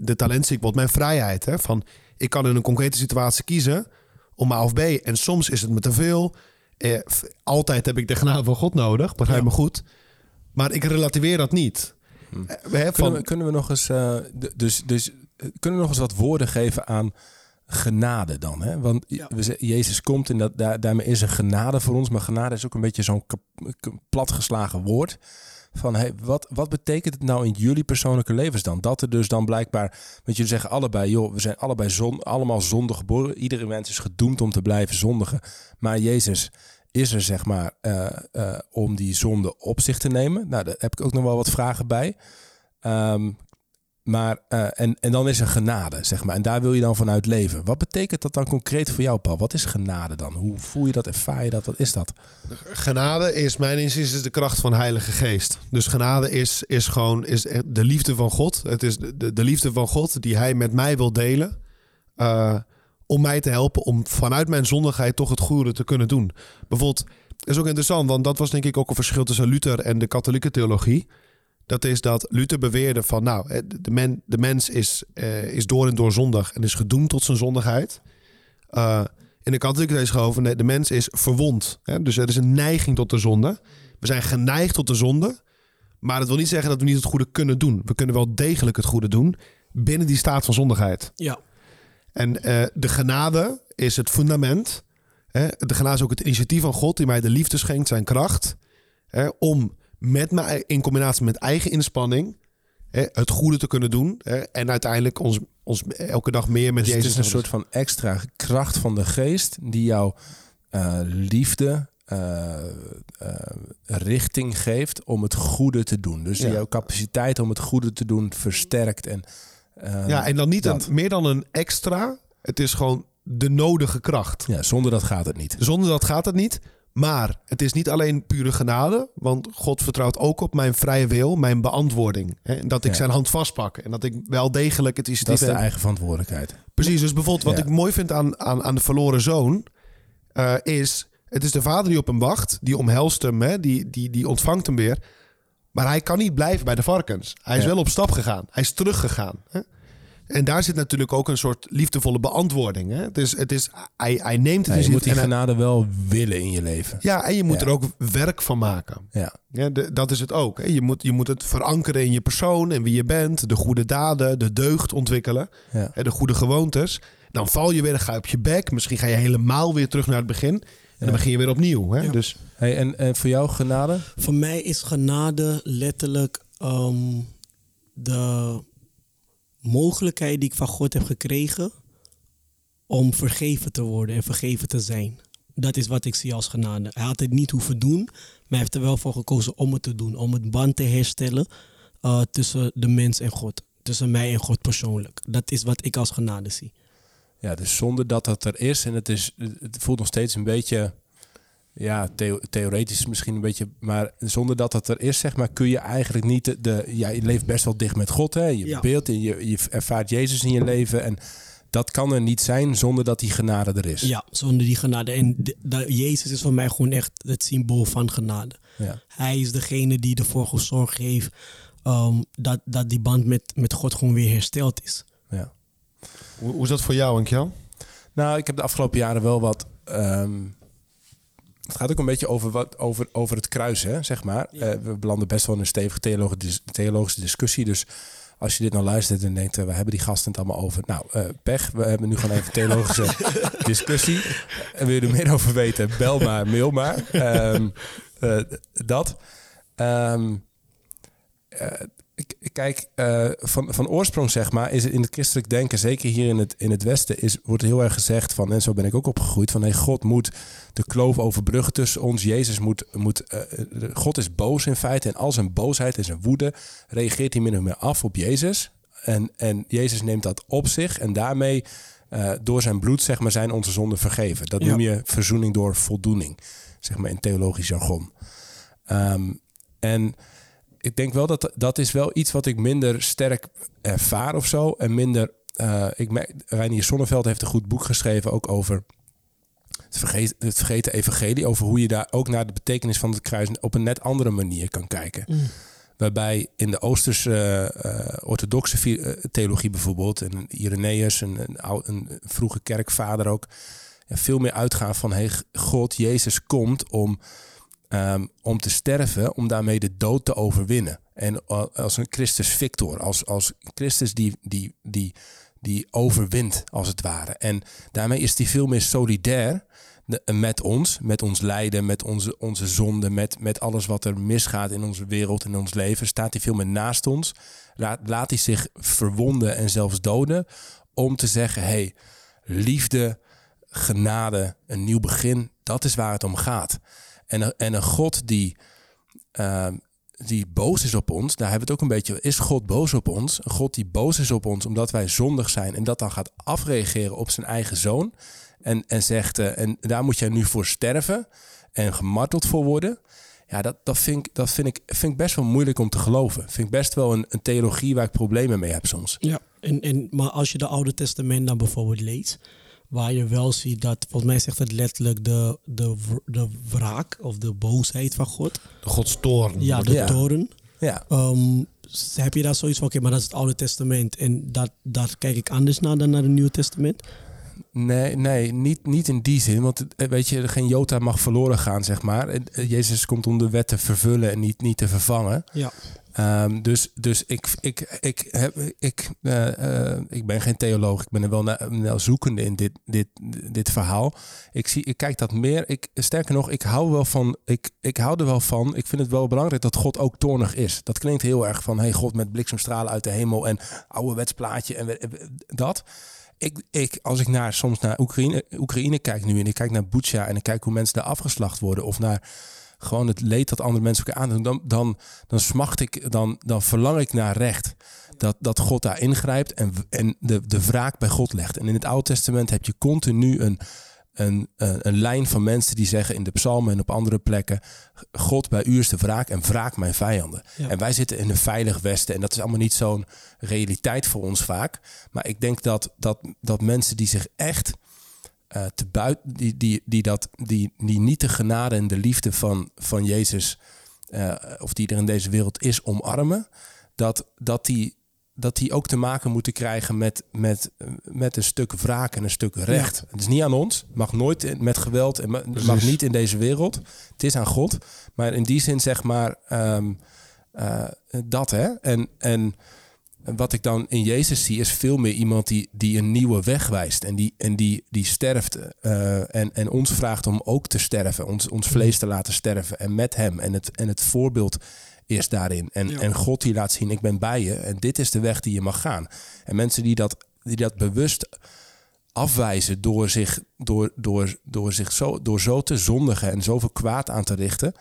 de talent zie ik wat mijn vrijheid. Hè? Van, ik kan in een concrete situatie kiezen om A of B. En soms is het me te veel. Eh, altijd heb ik de genade van God nodig. Begrijp me goed. Maar ik relativeer dat niet. Hm. Eh, van... kunnen, we, kunnen we nog eens... Uh, dus, dus kunnen we nog eens wat woorden geven aan genade dan. Hè? Want we, Jezus komt en dat, daar, daarmee is een genade voor ons. Maar genade is ook een beetje zo'n platgeslagen woord. Van hey, wat, wat betekent het nou in jullie persoonlijke levens dan? Dat er dus dan blijkbaar, want jullie zeggen allebei, joh, we zijn allebei zon, allemaal zondig geboren. Iedere mens is gedoemd om te blijven zondigen. Maar Jezus is er, zeg maar, uh, uh, om die zonde op zich te nemen. Nou, daar heb ik ook nog wel wat vragen bij. Um, maar, uh, en, en dan is er genade, zeg maar. En daar wil je dan vanuit leven. Wat betekent dat dan concreet voor jou, Paul? Wat is genade dan? Hoe voel je dat? Ervaar je dat? Wat is dat? Genade is, mijn inziens, is de kracht van de Heilige Geest. Dus genade is, is gewoon is de liefde van God. Het is de, de liefde van God die Hij met mij wil delen. Uh, om mij te helpen om vanuit mijn zondigheid toch het goede te kunnen doen. Bijvoorbeeld, is ook interessant, want dat was denk ik ook een verschil tussen Luther en de katholieke theologie. Dat is dat Luther beweerde van, nou, de, men, de mens is, uh, is door en door zondig en is gedoemd tot zijn zondigheid. Uh, in de katholieke is geloven, nee, de mens is verwond. Hè? Dus er is een neiging tot de zonde. We zijn geneigd tot de zonde. Maar dat wil niet zeggen dat we niet het goede kunnen doen. We kunnen wel degelijk het goede doen binnen die staat van zondigheid. Ja. En uh, de genade is het fundament. Hè? De genade is ook het initiatief van God die mij de liefde schenkt, zijn kracht. Hè? Om met mij, in combinatie met eigen inspanning hè, het goede te kunnen doen. Hè, en uiteindelijk ons, ons elke dag meer met dus Jezus. Het is een soort van extra kracht van de geest die jou uh, liefde, uh, uh, richting geeft om het goede te doen. Dus jouw capaciteit om het goede te doen versterkt en Eh, ja, en dan niet een, meer dan een extra. Het is gewoon de nodige kracht. ja, zonder dat gaat het niet. Zonder dat gaat het niet. Maar het is niet alleen pure genade. Want God vertrouwt ook op mijn vrije wil, mijn beantwoording. Hè? Dat ik Ja. zijn hand vastpak. En dat ik wel degelijk het Dat initiatief is de eigen verantwoordelijkheid. Precies, dus bijvoorbeeld wat Ja. ik mooi vind aan, aan, aan de verloren zoon... eh, is, het is de vader die op hem wacht. Die omhelst hem, hè? Die, die, die ontvangt hem weer. Maar hij kan niet blijven bij de varkens. Hij is Ja. wel op stap gegaan. Hij is teruggegaan. Hè? En daar zit natuurlijk ook een soort liefdevolle beantwoording. Hè? Het is, het is, hij, hij neemt het Ja, je in moet die hij- genade wel willen in je leven. Ja, en je moet Ja. er ook werk van maken. Ja. Ja, de- dat is het ook. Hè? Je, moet, je moet het verankeren in je persoon en wie je bent. De goede daden, de deugd ontwikkelen. Ja. Hè, de goede gewoontes. Dan val je weer, dan ga je op je bek. Misschien ga je helemaal weer terug naar het begin. En Ja. dan begin je weer opnieuw. Hè? Ja. Dus Hey, en, en voor jou genade? Voor mij is genade letterlijk ehm, de mogelijkheid die ik van God heb gekregen om vergeven te worden en vergeven te zijn. Dat is wat ik zie als genade. Hij had het niet hoeven doen, maar hij heeft er wel voor gekozen om het te doen. Om het band te herstellen eh, tussen de mens en God. Tussen mij en God persoonlijk. Dat is wat ik als genade zie. Ja, dus zonder dat dat er is. En het, is, het voelt nog steeds een beetje... Ja, theo- theoretisch misschien een beetje... Maar zonder dat dat er is, zeg maar... kun je eigenlijk niet... De, de, ja, je leeft best wel dicht met God, hè? Je Ja. beeld en je, je ervaart Jezus in je leven. En dat kan er niet zijn zonder dat die genade er is. Ja, zonder die genade. En de, de- Jezus is voor mij gewoon echt het symbool van genade. Ja. Hij is degene die ervoor gezorgd heeft ehm, dat, dat die band met, met God gewoon weer hersteld is. ja. hoe, hoe is dat voor jou, Ankjel? Nou, ik heb de afgelopen jaren wel wat. ehm, het gaat ook een beetje over, wat, over, over het kruisen, hè, zeg maar. Ja. Eh, we belanden best wel in een stevige theologische, theologische discussie. Dus als je dit nou luistert en denkt, eh, we hebben die gasten het allemaal over. Nou, eh, pech. We hebben nu gewoon even theologische discussie. En wil je er meer over weten, bel maar, mail maar. Ehm, eh, dat. Ik kijk, eh, van, van oorsprong zeg maar, is het in het christelijk denken, zeker hier in het, in het Westen, is, wordt heel erg gezegd van, en zo ben ik ook opgegroeid, van hey, God moet de kloof overbruggen tussen ons. Jezus moet, moet eh, eh, God is boos in feite en al zijn boosheid en zijn woede reageert hij min of meer af op Jezus. En, en Jezus neemt dat op zich en daarmee door zijn bloed zeg maar, zijn onze zonden vergeven. Dat Ja. noem je verzoening door voldoening, zeg maar in theologisch jargon. Ehm, en ik denk wel dat dat is wel iets wat ik minder sterk ervaar of zo. En minder. eh ik merk, Reinier Sonneveld heeft een goed boek geschreven ook over het, vergeten evangelie. Over hoe je daar ook naar de betekenis van het kruis op een net andere manier kan kijken. Waarbij in de Oosterse eh, orthodoxe eh, theologie bijvoorbeeld, en Irenaeus, een, een, oud- een vroege kerkvader ook, ja, veel meer uitgaan van hey, God, Jezus komt om, ehm, om te sterven, om daarmee de dood te overwinnen. En als een Christus victor, als, als Christus die, die, die, die overwint als het ware. En daarmee is hij veel meer solidair met ons, met ons lijden, met onze, onze zonde, met, met alles wat er misgaat in onze wereld in ons leven. Staat hij veel meer naast ons. Laat, laat hij zich verwonden en zelfs doden om te zeggen, hey, liefde, genade, een nieuw begin, dat is waar het om gaat. En, en een God die, ehm, die boos is op ons, daar hebben we het ook een beetje, is God boos op ons? Een God die boos is op ons omdat wij zondig zijn en dat dan gaat afreageren op zijn eigen zoon en, en zegt, eh, en daar moet jij nu voor sterven en gemarteld voor worden. Ja, dat, dat, vind, ik, dat vind, ik, vind ik best wel moeilijk om te geloven. Vind ik best wel een, een theologie waar ik problemen mee heb soms. Ja, en, en, maar als je de Oude Testament dan bijvoorbeeld leest, waar je wel ziet dat, volgens mij zegt het letterlijk de, de, de wraak of de boosheid van God. De godstoorn. Ja, de Ja. toren. Ja, Ehm, heb je daar zoiets van, oké, maar dat is het Oude Testament en dat, daar kijk ik anders naar dan naar het Nieuwe Testament? Nee, nee niet, niet in die zin. Want eh, weet je, geen jota mag verloren gaan, zeg maar. En, eh, Jezus komt om de wet te vervullen en niet, niet te vervangen. Ja. Ehm, dus dus ik, ik, ik, heb, ik, eh, eh, ik ben geen theoloog. Ik ben er wel naar, zoekende in dit, dit, dit verhaal. Ik, zie, ik kijk dat meer. Ik, sterker nog, ik hou, wel van, ik, ik hou er wel van. Ik vind het wel belangrijk dat God ook toornig is. Dat klinkt heel erg van... hey, God met bliksemstralen uit de hemel... en ouderwets plaatje en dat ik, ik, als ik naar, soms naar Oekraïne, Oekraïne kijk nu en ik kijk naar Butsja en ik kijk hoe mensen daar afgeslacht worden of naar gewoon het leed dat andere mensen elkaar aandoen, dan, dan, dan smacht ik, dan, dan verlang ik naar recht. Dat, dat God daar ingrijpt en, en de, de wraak bij God legt. En in het Oude Testament heb je continu een, een, een, een lijn van mensen die zeggen in de psalmen en op andere plekken: God, bij u is de wraak en wraak mijn vijanden. Ja. En wij zitten in een veilig Westen en dat is allemaal niet zo'n realiteit voor ons vaak. Maar ik denk dat, dat, dat mensen die zich echt eh, te buiten, die, die, die, dat, die, die niet de genade en de liefde van, van Jezus, eh, of die er in deze wereld is, omarmen, dat, dat die dat die ook te maken moeten krijgen met, met, met een stuk wraak en een stuk recht. Het is niet aan ons. Het mag nooit met geweld en mag niet in deze wereld. Het is aan God. Maar in die zin zeg maar ehm, eh, dat hè. En, en wat ik dan in Jezus zie is veel meer iemand die, die een nieuwe weg wijst. En die, en die, die sterft. eh, en, en ons vraagt om ook te sterven. Ons, ons vlees te laten sterven. En met hem. En het, en het voorbeeld is daarin. En, Ja. en God die laat zien, ik ben bij je. En dit is de weg die je mag gaan. En mensen die dat, die dat bewust afwijzen door zich, door, door, door zich zo, door zo te zondigen en zoveel kwaad aan te richten.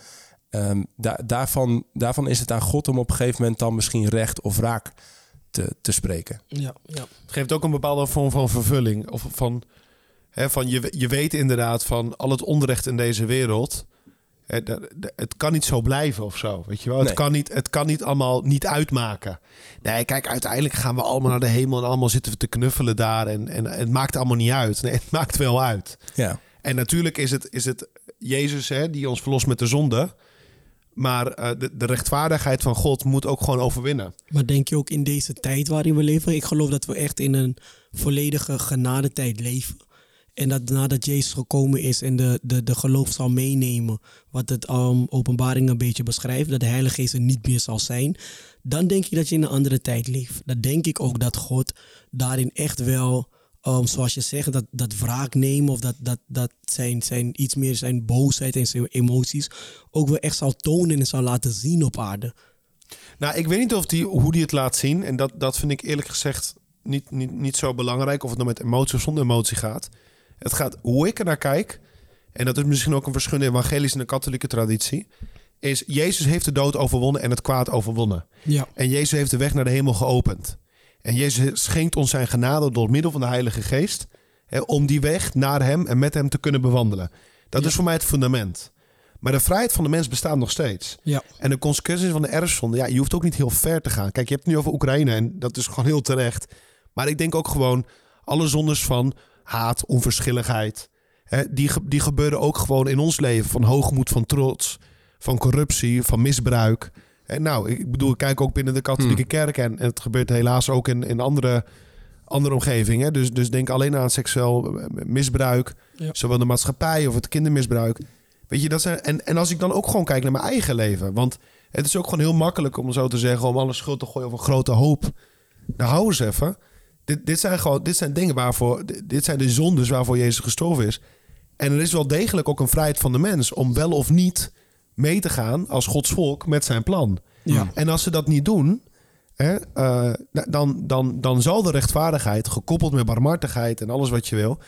da- daarvan, daarvan is het aan God om op een gegeven moment dan misschien recht of wraak te, te spreken. Ja, ja. Het geeft ook een bepaalde vorm van vervulling. Of van, hè, van je, je weet inderdaad van al het onrecht in deze wereld. hè, dat- dat- Het kan niet zo blijven of zo. Weet je wel? Nee. Het, kan niet, het kan niet allemaal niet uitmaken. Nee, kijk, uiteindelijk gaan we allemaal naar de hemel en allemaal zitten we te knuffelen daar. En, en het maakt allemaal niet uit. Nee, het maakt wel uit. Ja, En natuurlijk is het, is het Jezus hè, die ons verlost met de zonde. Maar eh, de, de rechtvaardigheid van God moet ook gewoon overwinnen. Maar denk je ook in deze tijd waarin we leven? Ik geloof dat we echt in een volledige genadetijd leven. En dat nadat Jezus gekomen is en de, de, de geloof zal meenemen, wat het um, openbaring een beetje beschrijft, dat de Heilige Geest er niet meer zal zijn, dan denk ik dat je in een andere tijd leeft. Dan denk ik ook dat God daarin echt wel, um, zoals je zegt, dat, dat wraak nemen of dat, dat, dat zijn, zijn iets meer zijn boosheid en zijn emoties ook wel echt zal tonen en zal laten zien op aarde. Nou, ik weet niet of die, hoe die het laat zien. En dat, dat vind ik eerlijk gezegd niet, niet, niet zo belangrijk. Of het nou met emotie of zonder emotie gaat. Het gaat hoe ik er naar kijk. En dat is misschien ook een verschil in evangelische en de katholieke traditie. Is Jezus heeft de dood overwonnen en het kwaad overwonnen. Ja. En Jezus heeft de weg naar de hemel geopend. En Jezus schenkt ons zijn genade door middel van de Heilige Geest. Hè, om die weg naar hem en met hem te kunnen bewandelen. Dat Ja. is voor mij het fundament. Maar de vrijheid van de mens bestaat nog steeds. Ja. En de consequenties van de erfzonde, ja, je hoeft ook niet heel ver te gaan. Kijk, je hebt het nu over Oekraïne en dat is gewoon heel terecht. Maar ik denk ook gewoon alle zondes van haat, onverschilligheid, hè, die, die gebeuren ook gewoon in ons leven. Van hoogmoed, van trots, van corruptie, van misbruik. En nou, ik bedoel, ik kijk ook binnen de katholieke kerk en, en het gebeurt helaas ook in, in andere, andere omgevingen. Dus, dus denk alleen aan seksueel misbruik, Ja. zowel de maatschappij of het kindermisbruik. Weet je, dat zijn, en, en als ik dan ook gewoon kijk naar mijn eigen leven. Want het is ook gewoon heel makkelijk om zo te zeggen, om alle schuld te gooien op een grote hoop. Nou, hou eens even. Dit, dit zijn gewoon, dit zijn dingen waarvoor, dit- dit zijn de zondes waarvoor Jezus gestorven is. En er is wel degelijk ook een vrijheid van de mens om wel of niet mee te gaan als Gods volk met zijn plan. Ja. En als ze dat niet doen, hè, eh, dan, dan, dan zal de rechtvaardigheid, gekoppeld met barmhartigheid en alles wat je wil,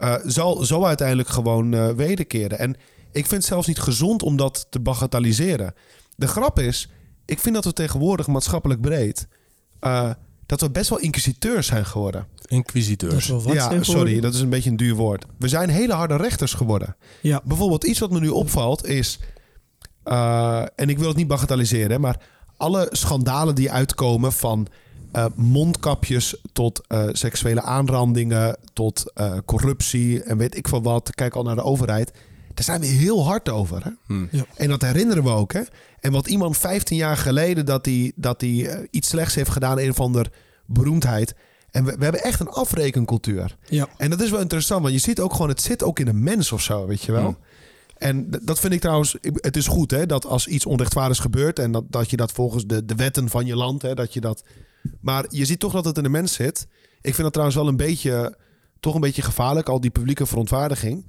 eh, zal zo uiteindelijk gewoon eh, wederkeren. En ik vind het zelfs niet gezond om dat te bagatelliseren. De grap is, ik vind dat we tegenwoordig maatschappelijk breed, eh, dat we best wel inquisiteurs zijn geworden. Inquisiteurs. ja, sorry, dat is een beetje een duur woord. We zijn hele harde rechters geworden. Ja. Bijvoorbeeld iets wat me nu opvalt is... eh, en ik wil het niet bagatelliseren, hè, maar alle schandalen die uitkomen van eh, mondkapjes tot eh, seksuele aanrandingen, tot eh, corruptie en weet ik veel wat. Kijk al naar de overheid. Daar zijn we heel hard over. Hè? Hm. Ja. En dat herinneren we ook. Hè? En wat iemand 15 jaar geleden dat hij dat eh, iets slechts heeft gedaan, een of ander beroemdheid. En we, we hebben echt een afrekencultuur. Ja. En dat is wel interessant, want je ziet ook gewoon, het zit ook in een mens of zo, weet je wel. Hmm. En dat vind ik trouwens, het is goed hè, dat als iets onrechtvaardigs gebeurt en dat, dat je dat volgens de, de wetten van je land, hè, dat je dat. Maar je ziet toch dat het in de mens zit. Ik vind dat trouwens wel een beetje, toch een beetje gevaarlijk, al die publieke verontwaardiging.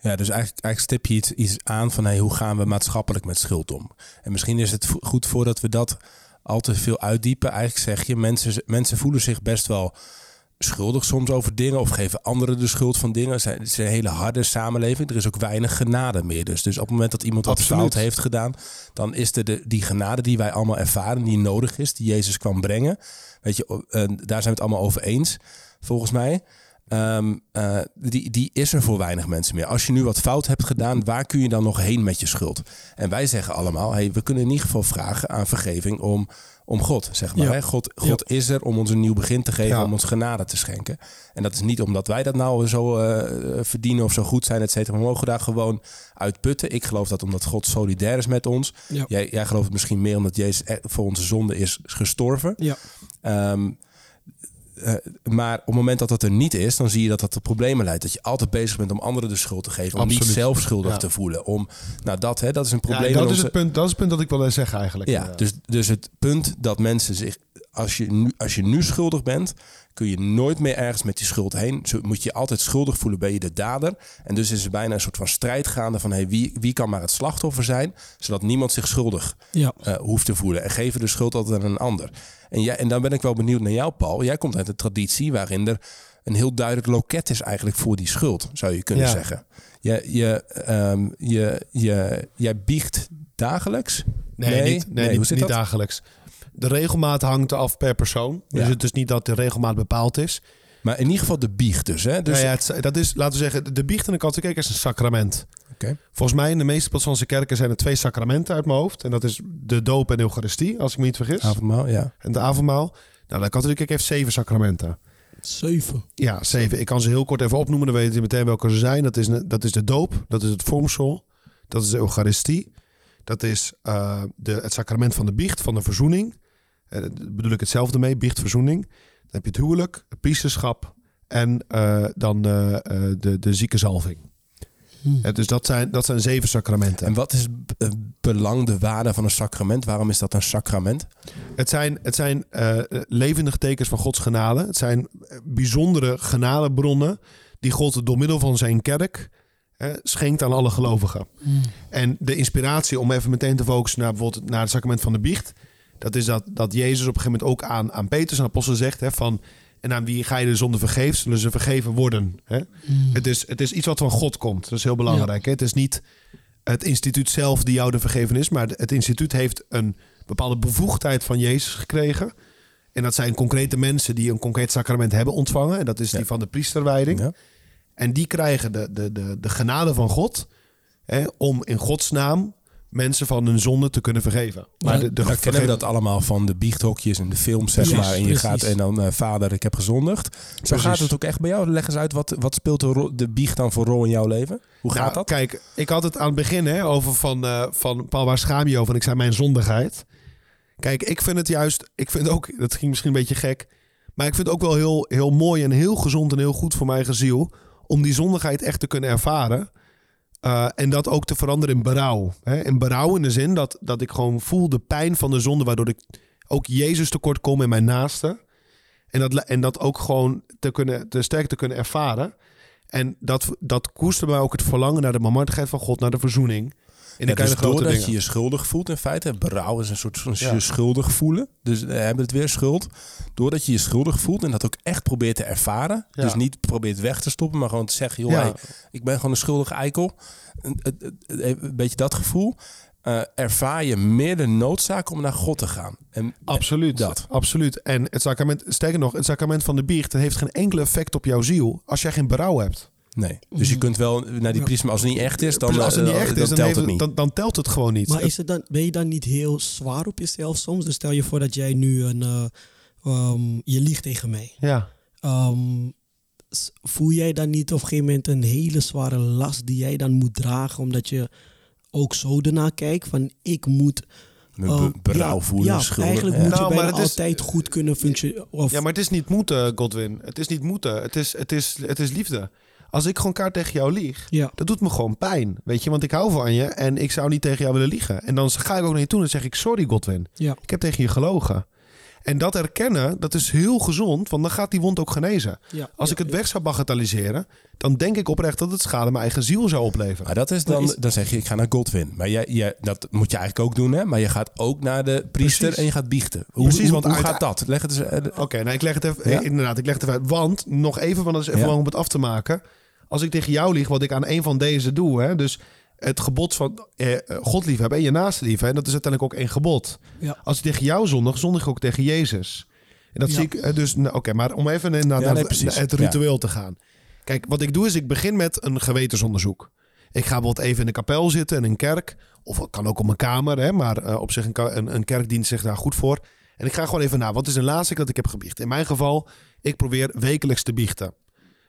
Ja, dus eigenlijk, eigenlijk stip je iets, aan van hey, hoe gaan we maatschappelijk met schuld om? En misschien is het goed voordat we dat al te veel uitdiepen. Eigenlijk zeg je, mensen, mensen voelen zich best wel schuldig soms over dingen of geven anderen de schuld van dingen. Het is een hele harde samenleving. Er is ook weinig genade meer. Dus, dus op het moment dat iemand wat Absoluut. fout heeft gedaan, dan is er de, die genade die wij allemaal ervaren, die nodig is, die Jezus kwam brengen. Weet je, eh, daar zijn we het allemaal over eens, volgens mij. Ehm, eh, die, die is er voor weinig mensen meer. Als je nu wat fout hebt gedaan, waar kun je dan nog heen met je schuld? En wij zeggen allemaal, hey, we kunnen in ieder geval vragen aan vergeving om, om God. Zeg maar, Ja. hè? God, God is er om ons een nieuw begin te geven, Ja. om ons genade te schenken. En dat is niet omdat wij dat nou zo eh, verdienen of zo goed zijn, et cetera. We mogen daar gewoon uitputten. Ik geloof dat omdat God solidair is met ons. Jij, jij gelooft het misschien meer omdat Jezus echt voor onze zonde is gestorven. Ja. Ehm, eh, maar op het moment dat dat er niet is, dan zie je dat dat tot problemen leidt. Dat je altijd bezig bent om anderen de schuld te geven. Om niet zelf schuldig Ja. te voelen. Om, nou, dat, hè, dat is een Ja, probleem. dat, in is onze- het punt, dat is het punt dat ik wilde zeggen eigenlijk. ja, dus, dus het punt dat mensen zich. Als je, nu, als je nu schuldig bent, kun je nooit meer ergens met die schuld heen. Zo moet je je altijd schuldig voelen, ben je de dader. En dus is er bijna een soort van strijd gaande van hey, wie, wie kan maar het slachtoffer zijn, zodat niemand zich schuldig Ja. eh, hoeft te voelen. En geven de schuld altijd aan een ander. En, jij, en dan ben ik wel benieuwd naar jou, Paul. Jij komt uit een traditie waarin er een heel duidelijk loket is eigenlijk voor die schuld, zou je kunnen Ja. zeggen. Je, je, ehm, je, je, jij biecht dagelijks? Nee, niet, nee, hoe niet, zit niet dat? dagelijks. De regelmaat hangt af per persoon. Dus Ja. het is niet dat de regelmaat bepaald is. Maar in ieder geval de biecht dus. Hè? dus Nou ja, het, dat is, laten we zeggen, de biecht in de katholieke kerk is een sacrament. Oké. Volgens mij in de meeste protestantse kerken zijn er twee sacramenten uit mijn hoofd. En dat is de doop en de eucharistie, als ik me niet vergis. Avondmaal, ja. En de avondmaal. Nou, de katholieke kerk heeft zeven sacramenten. Zeven. Ja, zeven. Ik kan ze heel kort even opnoemen, dan weten je meteen welke ze zijn. Dat is, dat is de doop, dat is het vormsel, dat is de eucharistie. Dat is eh, de, het sacrament van de biecht, van de verzoening. Eh, daar bedoel ik hetzelfde mee, biecht, verzoening. Dan heb je het huwelijk, het priesterschap en eh, dan eh, de, de ziekenzalving. Hm. Dus dat zijn, dat zijn zeven sacramenten. En wat is het belang, de waarde van een sacrament? Waarom is dat een sacrament? Het zijn, het zijn eh, levendige tekens van Gods genade. Het zijn bijzondere genadebronnen die God door middel van zijn kerk schenkt aan alle gelovigen. En de inspiratie om even meteen te focussen naar bijvoorbeeld naar het sacrament van de biecht. Dat is dat, dat Jezus op een gegeven moment ook aan, aan Petrus en apostel zegt hè, van... En aan wie ga je de zonde vergeven, zullen ze vergeven worden. Hè? Het, is, het is iets wat van God komt. Dat is heel belangrijk. Hè? Het is niet het instituut zelf die jou de vergeven is. Maar het instituut heeft een bepaalde bevoegdheid van Jezus gekregen. En dat zijn concrete mensen die een concreet sacrament hebben ontvangen. En dat is die van de priesterwijding. Ja. En die krijgen de, de, de, de genade van God. Hè, om in Gods naam mensen van hun zonde te kunnen vergeven. Maar de, de Dan kennen we dat allemaal van de biechthokjes en de films, zeg maar. En je precies. gaat en dan, eh, vader, ik heb gezondigd. Zo Precies. gaat het ook echt bij jou. Leg eens uit, wat, wat speelt de, de biecht dan voor rol in jouw leven? Hoe gaat Nou, dat? Kijk, ik had het aan het begin hè, over van, eh van Paul, waar schaam je over? En ik zei mijn zondigheid. Kijk, ik vind het juist, ik vind ook, dat ging misschien een beetje gek, maar ik vind het ook wel heel, heel mooi en heel gezond en heel goed voor mijn eigen ziel om die zondigheid echt te kunnen ervaren. Eh, en dat ook te veranderen in berouw. Hè? In berouw in de zin dat, dat ik gewoon voel de pijn van de zonde, waardoor ik ook Jezus tekort kom in mijn naaste. En dat, en dat ook gewoon te, kunnen, te sterk te kunnen ervaren. En dat, dat koestert bij mij ook het verlangen naar de barmhartigheid van God, naar de verzoening. Dus kleine grote doordat dingen. je je schuldig voelt in feite. Berouw is een soort van Ja. je schuldig voelen. Dus we hebben het weer schuld. Doordat je je schuldig voelt en dat ook echt probeert te ervaren. Ja. Dus niet probeert weg te stoppen, maar gewoon te zeggen... joh, Ja. hey, ik ben gewoon een schuldige eikel. Een, een- beetje dat gevoel. eh, ervaar je meer de noodzaak om naar God te gaan. En Absoluut. Dat. Absoluut. En het sacrament, sterker nog, het sacrament van de biecht dat heeft geen enkele effect op jouw ziel als jij geen berouw hebt. Nee. Dus je kunt wel naar die priester, maar als het niet echt is, dan, als het niet eh, echt dan is, dan, telt het niet. Dan, dan telt het gewoon niet. Maar is het dan, ben je dan niet heel zwaar op jezelf soms? Dus stel je voor dat jij nu een, eh, ehm, je liegt tegen mij. ja. Ehm, voel jij dan niet op een gegeven moment een hele zware last die jij dan moet dragen, omdat je ook zo ernaar kijkt van ik moet Met be- berouw ja, voelen, Ja, schuldig. eigenlijk Ja. moet Nou, je maar bijna het is- altijd goed kunnen functioneren. Of, ja, maar het is niet moeten, Godwin. Het is niet moeten. Het is, het is, het is liefde. Als ik gewoon kaart tegen jou lieg, ja. dat doet me gewoon pijn. Weet je, want ik hou van je en ik zou niet tegen jou willen liegen. En dan ga ik ook naar je toe en dan zeg ik: Sorry, Godwin. Ja. Ik heb tegen je gelogen. En dat erkennen, dat is heel gezond, want dan gaat die wond ook genezen. Ja, Als ja, ik het ja. weg zou bagatelliseren, dan denk ik oprecht dat het schade mijn eigen ziel zou opleveren. Maar dat is dan, dan zeg je, ik ga naar Godwin. Maar jij, jij, dat moet je eigenlijk ook doen, hè? Maar je gaat ook naar de priester Precies. en je gaat biechten. Hoe, Precies, hoe, want hoe gaat dat? Leg het eens. Oké, nou ik leg het even, Ja? inderdaad, ik leg het even uit. Want, nog even, want dat is even Ja. lang om het af te maken. Als ik tegen jou lieg, wat ik aan een van deze doe, hè, dus het gebod van eh, God liefhebben en je naaste liefhebben, dat is uiteindelijk ook één gebod. Ja. Als ik tegen jou zondig, zondig ik ook tegen Jezus. En dat Ja. zie ik eh, dus, nou, oké, maar om even naar, naar, Ja, nee, naar precies. het ritueel te gaan. Kijk, wat ik doe is, ik begin met een gewetensonderzoek. Ik ga bijvoorbeeld even in de kapel zitten, in een kerk. Of het kan ook op mijn kamer, hè, maar eh, op zich een, een, een kerk dient zich daar goed voor. En ik ga gewoon even na, wat is de laatste keer dat ik heb gebiecht? In mijn geval, ik probeer wekelijks te biechten.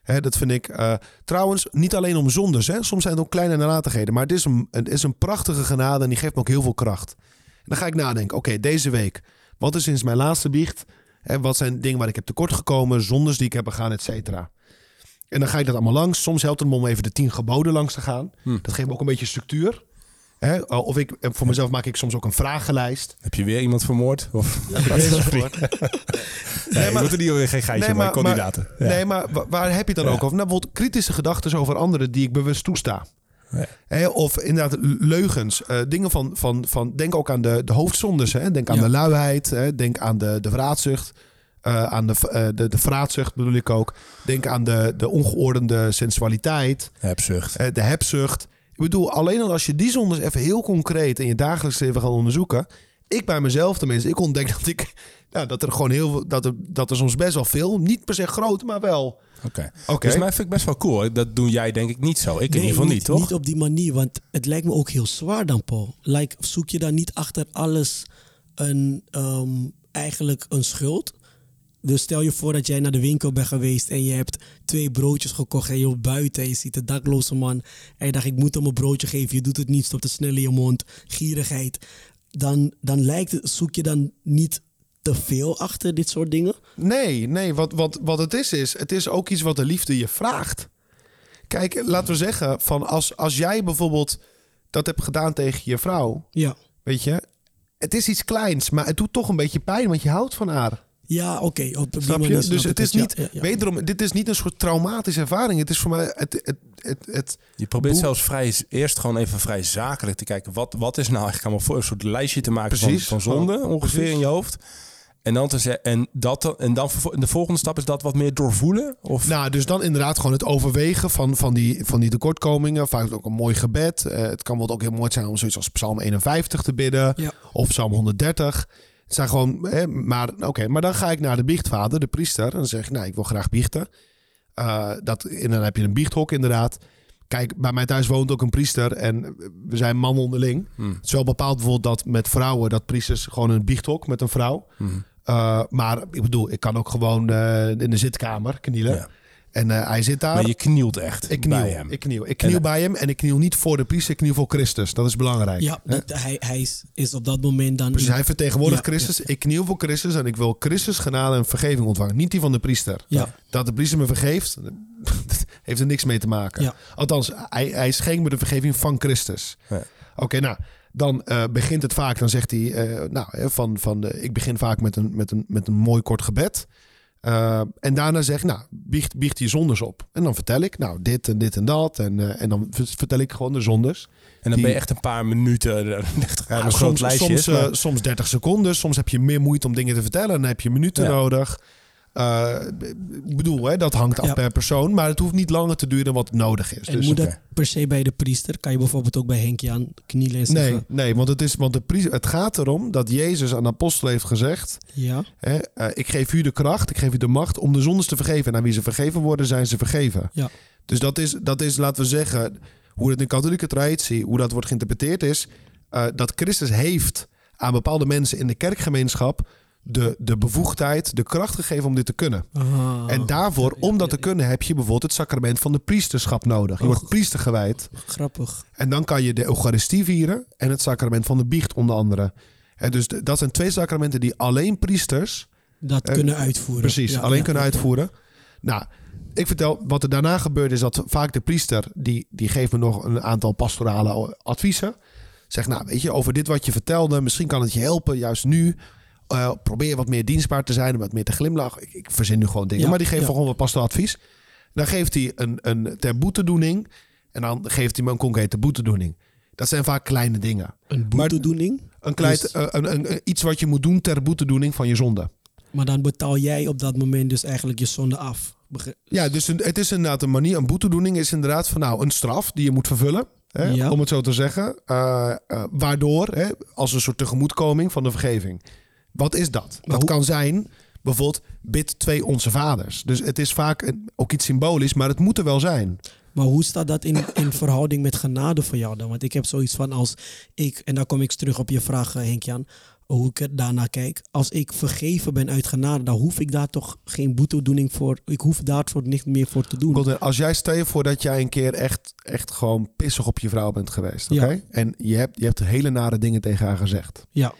Hè, dat vind ik eh, trouwens niet alleen om zondes. Hè. Soms zijn het ook kleine nalatigheden. Maar het is, een, het is een prachtige genade en die geeft me ook heel veel kracht. En dan ga ik nadenken, oké, deze week. Wat is sinds mijn laatste biecht? Hè, wat zijn dingen waar ik heb tekort gekomen? Zondes die ik heb begaan, et cetera. En dan ga ik dat allemaal langs. Soms helpt het me om even de tien geboden langs te gaan. Hm. Dat geeft me ook een beetje structuur. Hè, of ik, eh, voor mezelf maak ik soms ook een vragenlijst. Heb je weer iemand vermoord? Of... Nee, Nee, maar- je moet er niet weer geen geitje Nee, maar, maar- kandidaten. Ja. Nee, maar wa- waar heb je het dan Ja. ook over? Nou, bijvoorbeeld kritische gedachten over anderen die ik bewust toesta. Ja. Hè, of inderdaad leugens. eh, dingen van, van, van... Denk ook aan de, de hoofdzondes. Hè? Denk aan Ja. de luiheid. Hè? Denk aan de, de vraatzucht. eh, aan de, eh, de, de vraatzucht bedoel ik ook. Denk aan de, de ongeordende sensualiteit. Hebzucht. eh, de hebzucht. Ik bedoel, alleen al als je die zondes even heel concreet... in je dagelijks leven gaat onderzoeken... Ik bij mezelf tenminste, ik ontdek dat ik... Ja, dat er gewoon heel veel... Dat er, dat er soms best wel veel... Niet per se groot, maar wel... Oké. Oké. Dus mij vind ik best wel cool. Dat doe jij denk ik niet zo. Ik in ieder geval niet, toch? Niet op die manier, want het lijkt me ook heel zwaar dan, Paul. Like, zoek je dan niet achter alles een, ehm, eigenlijk een schuld? Dus stel je voor dat jij naar de winkel bent geweest en je hebt twee broodjes gekocht en je loopt buiten en je ziet een dakloze man en je dacht ik moet hem een broodje geven, je doet het niet, stopt het snel in je mond, gierigheid. Dan, dan lijkt het, zoek je dan niet te veel achter dit soort dingen? Nee, nee, wat, wat, wat het is, is... Het is ook iets wat de liefde je vraagt. Kijk, laten we zeggen... Van als, als jij bijvoorbeeld dat hebt gedaan tegen je vrouw... Ja. Weet je... Het is iets kleins, maar het doet toch een beetje pijn... want je houdt van haar. Ja, oké. op Snap je? Dus het is niet... ja, ja. Wederom, dit is niet een soort traumatische ervaring. Het is voor mij... Het, het, het, het, Je probeert zelfs vrij, eerst gewoon even vrij zakelijk te kijken. Wat, wat is nou eigenlijk allemaal voor een soort lijstje te maken van, Precies. van zonde Oh, ongeveer precies. in je hoofd. En dan, te zeggen, en, dat, dan- en dan de volgende stap is dat wat meer doorvoelen? Of, Nou, dus dan inderdaad gewoon het overwegen van, van, die, van die tekortkomingen. Vaak ook een mooi gebed. Eh, het kan wel ook heel mooi zijn om zoiets als Psalm 51 te bidden. Ja. Of Psalm 130. Het zijn gewoon, hè, maar oké, maar dan ga ik naar de biechtvader, de priester. En dan zeg ik, nou, ik wil graag biechten. Eh, dat, en dan heb je een biechthok inderdaad. Kijk, bij mij thuis woont ook een priester en we zijn man onderling. Hmm. Het is wel bepaald bijvoorbeeld dat met vrouwen, dat priesters gewoon een biechthok met een vrouw. Hmm. Eh, maar ik bedoel, ik kan ook gewoon eh, in de zitkamer knielen. Ja. En eh, hij zit daar. Maar je knielt echt ik kniel, bij hem. ik kniel. Ik kniel En- bij hem en ik kniel niet voor de priester, ik kniel voor Christus. Dat is belangrijk. Ja, dat, hij, hij is, is op dat moment dan... Precies, hij vertegenwoordigt Ja, Christus. Ik kniel voor Christus en ik wil Christus genade en vergeving ontvangen. Niet die van de priester. Ja. Dat de priester me vergeeft, heeft er niks mee te maken. Ja. Althans, hij, hij schenkt me de vergeving van Christus. Ja. Oké, nou, dan eh, begint het vaak. Dan zegt hij, eh, nou, hè, van, van de, ik begin vaak met een, met een, met een mooi kort gebed. Eh, en daarna zeg ik, nou, biecht, biecht je zondes op. En dan vertel ik, nou, dit en dit en dat. En, eh, en dan vertel ik gewoon de zondes. En dan die- ben je echt een paar minuten. eh, Ja, een soms, lijstje. soms, is, maar- soms 30 seconden. Soms heb je meer moeite om dingen te vertellen. Dan heb je minuten Ja. nodig. Eh, ik bedoel, hè, dat hangt af Ja. per persoon. Maar het hoeft niet langer te duren dan wat nodig is. En Dus, moet dat per se bij de priester? Kan je bijvoorbeeld ook bij Henk Jan knielen en zeggen... nee, nee, want, het, is, want de priester, het gaat erom dat Jezus aan de apostel heeft gezegd... Ja, Hè, eh, ik geef u de kracht, ik geef u de macht om de zondes te vergeven. En aan wie ze vergeven worden, zijn ze vergeven. Ja. Dus dat is, dat is, laten we zeggen, hoe het in de katholieke traditie, hoe dat wordt geïnterpreteerd is... eh, dat Christus heeft aan bepaalde mensen in de kerkgemeenschap... De, de bevoegdheid, de kracht gegeven om dit te kunnen. Aha. en daarvoor, Ah, om dat te kunnen, heb je bijvoorbeeld het sacrament van de priesterschap nodig. Je wordt priester gewijd. Grappig. En dan kan je de Eucharistie vieren en het sacrament van de biecht onder andere. En dus de- dat zijn twee sacramenten die alleen priesters Dat Eh, kunnen uitvoeren. precies Ja, alleen ja, kunnen ja. uitvoeren. Nou, ik vertel wat er daarna gebeurt is dat vaak de priester die, die geeft me nog een aantal pastorale adviezen. Zegt nou, weet je, over dit wat je vertelde, misschien kan het je helpen juist nu Eh, probeer wat meer dienstbaar te zijn wat meer te glimlachen. Ik, ik verzin nu gewoon dingen. Ja, maar die geeft ja. gewoon wat pastoor advies. Dan geeft hij een, een ter boetedoening. En dan geeft hij me een concrete boetedoening. Dat zijn vaak kleine dingen. Een boetedoening. Een klein, Dus- eh, een, een, een- iets wat je moet doen ter boetedoening van je zonde. Maar dan betaal jij op dat moment dus eigenlijk je zonde af. Begre- Ja, dus een, het is inderdaad een manier. Een boetedoening is inderdaad van nou een straf die je moet vervullen. Hè, Ja. Om het zo te zeggen. Eh, waardoor, hè, als een soort tegemoetkoming van de vergeving. Wat is dat? dat hoe- kan zijn, bijvoorbeeld, bid twee onze vaders. Dus het is vaak een- ook iets symbolisch, maar het moet er wel zijn. Maar hoe staat dat in, in verhouding met genade voor jou dan? Want ik heb zoiets van als ik, en dan kom ik terug op je vraag, eh, Henk-Jan, hoe ik er daarnaar kijk. Als ik vergeven ben uit genade, dan hoef ik daar toch geen boetedoening voor. Ik hoef daarvoor niet meer voor te doen. Godwin, Als jij stel je voor dat jij een keer echt, echt gewoon pissig op je vrouw bent geweest. oké? Ja. En je hebt, je hebt hele nare dingen tegen haar gezegd. Ja,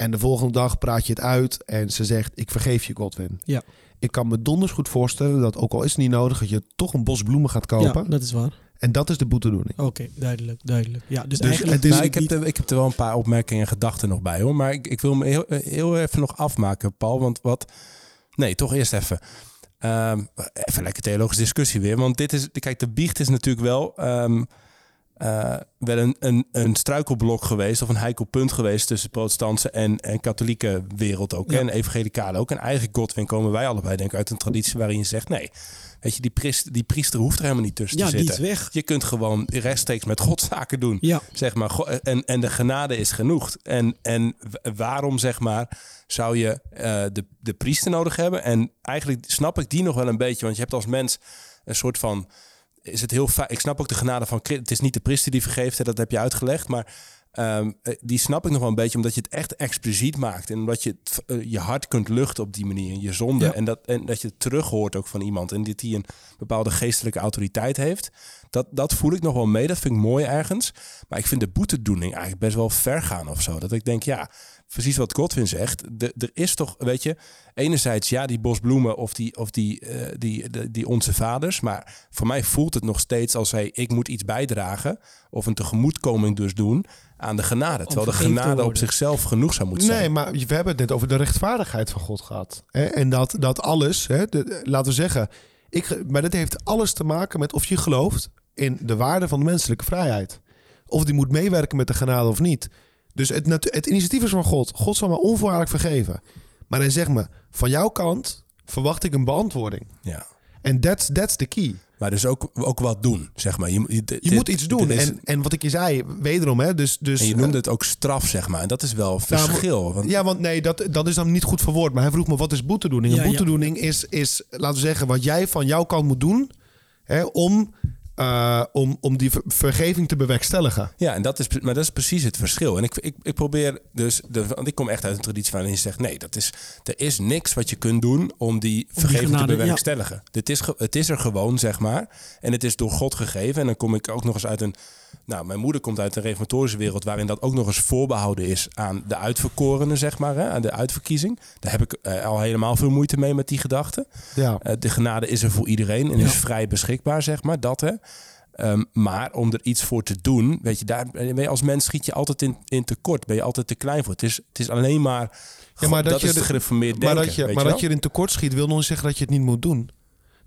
En de volgende dag praat je het uit en ze zegt: Ik vergeef je, Godwin. Ja. Ik kan me donders goed voorstellen dat, ook al is het niet nodig, dat je toch een bos bloemen gaat ja, kopen. dat is waar. En dat is de boetedoening. Oké, duidelijk, duidelijk. Ja, dus, Dus eigenlijk het is- Nou, ik, heb er, ik heb er wel een paar opmerkingen en gedachten nog bij hoor. Maar ik, ik wil me heel, heel even nog afmaken, Paul. Want wat. Nee, toch eerst even. Ehm, even lekker theologische discussie weer. Want dit is. Kijk, de biecht is natuurlijk wel. ehm, eh, wel een, een, een struikelblok geweest. Of een heikel punt geweest tussen protestantse en, en katholieke wereld ook. Ja. En evangelicale ook. En eigenlijk Godwin komen wij allebei denk ik uit een traditie waarin je zegt. Nee, weet je, die priester, die priester hoeft er helemaal niet tussen ja, te zitten. weg. Je kunt gewoon rechtstreeks met God zaken doen. Ja, Zeg maar, en, en de genade is genoeg. En, en waarom, zeg maar, zou je eh, de, de priester nodig hebben? En eigenlijk snap ik die nog wel een beetje. Want je hebt als mens een soort van... Is het heel fijn. Ik snap ook de genade van Christus. Het is niet de priester die vergeeft, hè, dat heb je uitgelegd. Maar ehm, eh, die snap ik nog wel een beetje, omdat je het echt expliciet maakt. En omdat je het, eh, je hart kunt luchten op die manier, je zonde. Ja. En, dat, en dat je het terug hoort ook van iemand. En dat die een bepaalde geestelijke autoriteit heeft. Dat, dat voel ik nog wel mee. Dat vind ik mooi ergens. Maar ik vind de boetedoening eigenlijk best wel ver gaan of zo. Dat ik denk, ja, precies wat Godwin zegt. De, er is toch, weet je, enerzijds ja, die bosbloemen of die, of die, eh, die, die, die onze vaders. Maar voor mij voelt het nog steeds als hij, ik moet iets bijdragen. Of een tegemoetkoming dus doen aan de genade. Terwijl de genade op zichzelf genoeg zou moeten zijn. Nee, maar we hebben het net over de rechtvaardigheid van God gehad. Hè? En dat, dat alles, hè, de- laten we zeggen, ik, maar dat heeft alles te maken met of je gelooft in de waarde van de menselijke vrijheid. Of die moet meewerken met de genade of niet. Dus het, het initiatief is van God. God zal me onvoorwaardelijk vergeven. Maar hij zegt me, van jouw kant verwacht ik een beantwoording. Ja. En that's, that's the key. Maar dus ook, ook wat doen, zeg maar. Je, je, Je moet iets doen. is- En, en wat ik je zei, wederom, hè, dus... dus en je noemde het ook straf, zeg maar. En dat is wel een Nou, verschil. Want, Ja, want nee, dat, dat is dan niet goed verwoord. Maar hij vroeg me, wat is boetedoening? Ja, een ja. boetedoening is, is, laten we zeggen, wat jij van jouw kant moet doen... Hè, om, eh, om, om die ver- vergeving te bewerkstelligen. Ja, en dat is, maar dat is precies het verschil. En ik, ik, ik probeer dus, de, want ik kom echt uit een traditie waarin je zegt: nee, dat is, er is niks wat je kunt doen om die vergeving genade, te ja. bewerkstelligen. Dit is, ge- het is er gewoon, zeg maar. En het is door God gegeven. En dan kom ik ook nog eens uit een. Nou, mijn moeder komt uit een reformatorische wereld waarin dat ook nog eens voorbehouden is aan de uitverkorenen, zeg maar, hè, aan de uitverkiezing. Daar heb ik eh, al helemaal veel moeite mee met die gedachte. Ja. Eh, de genade is er voor iedereen en Ja. is vrij beschikbaar, zeg maar. Dat hè. Ehm, maar om er iets voor te doen, weet je, daar ben je als mens schiet je altijd in, in tekort. Ben je altijd te klein voor. Het is, het is alleen maar. Ja, maar dat dat je is de- gereformeerd maar denken. dat je, maar je dat je erin tekort schiet, wil nog niet zeggen dat je het niet moet doen.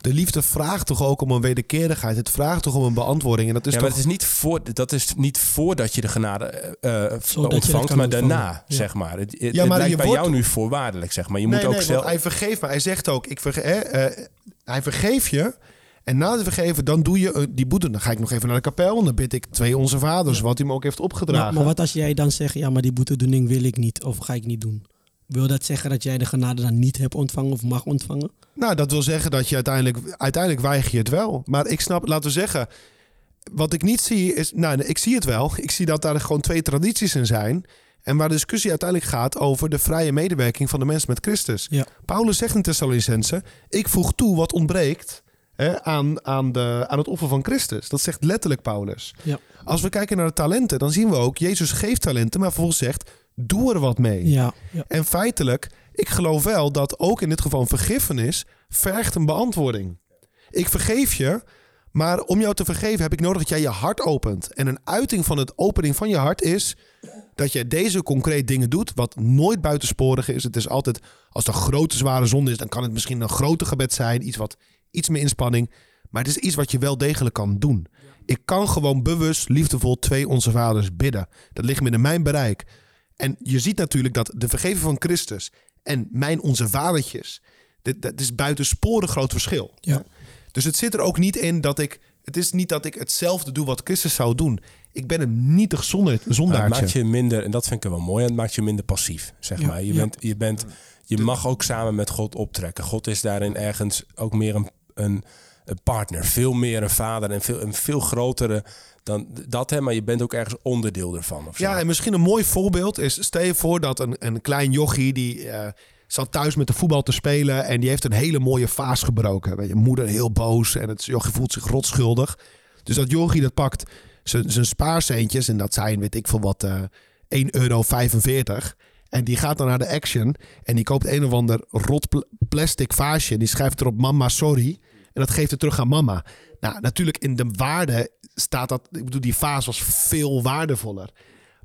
De liefde vraagt toch ook om een wederkerigheid. Het vraagt toch om een beantwoording. En dat is ja, toch... maar het is niet voor, dat is niet voordat je de genade eh, eh, ontvangt, maar daarna, Ja. zeg maar. Het, het, Ja, het maar lijkt je bij wordt- jou nu voorwaardelijk, zeg maar. Je nee, moet ook nee, zelf... hij vergeeft me. Hij zegt ook, ik verge hè, eh, hij vergeeft je. En na het vergeven, dan doe je die boete. Dan ga ik nog even naar de kapel. En dan bid ik twee onze vaders, wat hij me ook heeft opgedragen. maar, maar wat als jij dan zegt, ja, maar die boetedoening wil ik niet of ga ik niet doen? Wil dat zeggen dat jij de genade dan niet hebt ontvangen of mag ontvangen? Nou, dat wil zeggen dat je uiteindelijk, uiteindelijk weiger je het wel. Maar ik snap, laten we zeggen, wat ik niet zie is, nou, ik zie het wel. Ik zie dat daar gewoon twee tradities in zijn. En waar de discussie uiteindelijk gaat over de vrije medewerking van de mens met Christus. Ja. Paulus zegt in Thessalonicense, ik voeg toe wat ontbreekt hè, aan, aan, de, aan het offer van Christus. Dat zegt letterlijk Paulus. Ja. Als we kijken naar de talenten, dan zien we ook, Jezus geeft talenten, maar vervolgens zegt, doe er wat mee. Ja, ja. En feitelijk, ik geloof wel dat ook in dit geval vergiffenis vergt een beantwoording. Ik vergeef je, Maar om jou te vergeven heb ik nodig dat jij je hart opent. En een uiting van het opening van je hart is dat je deze concreet dingen doet, wat nooit buitensporig is. Het is altijd, als er grote zware zonde is, dan kan het misschien een groter gebed zijn, iets wat iets meer inspanning. Maar het is iets wat je wel degelijk kan doen. Ik kan gewoon bewust, liefdevol twee onze vaders bidden. Dat ligt binnen mijn bereik. En je ziet natuurlijk dat de vergeving van Christus en mijn onze vadertjes, dit, dat is buitensporig groot verschil. Ja. Dus het zit er ook niet in dat ik, het is niet dat ik hetzelfde doe wat Christus zou doen. Ik ben een nietig zonde, Maar het zondaartje. maakt je minder, en dat vind ik wel mooi, het maakt je minder passief, zeg Ja, maar. Je, ja. bent, je, bent, je mag ook samen met God optrekken. God is daarin ergens ook meer een, een, een partner, veel meer een vader en veel, een veel grotere dan dat, hè, maar je bent ook ergens onderdeel ervan. Ja, en misschien een mooi voorbeeld is... stel je voor dat een, een klein jochie... die eh, zat thuis met de voetbal te spelen... en die heeft een hele mooie vaas gebroken. Je, moeder heel boos en het jochie voelt zich rotschuldig. Dus dat jochie dat pakt zijn spaarcentjes... en dat zijn, weet ik veel wat, eh 1,45 euro. En die gaat dan naar de Action... en die koopt een of ander rot pl- plastic vaasje... en die schrijft erop mama sorry... en dat geeft het terug aan mama. Nou, natuurlijk in de waarde staat dat... ik bedoel, die vaas was veel waardevoller...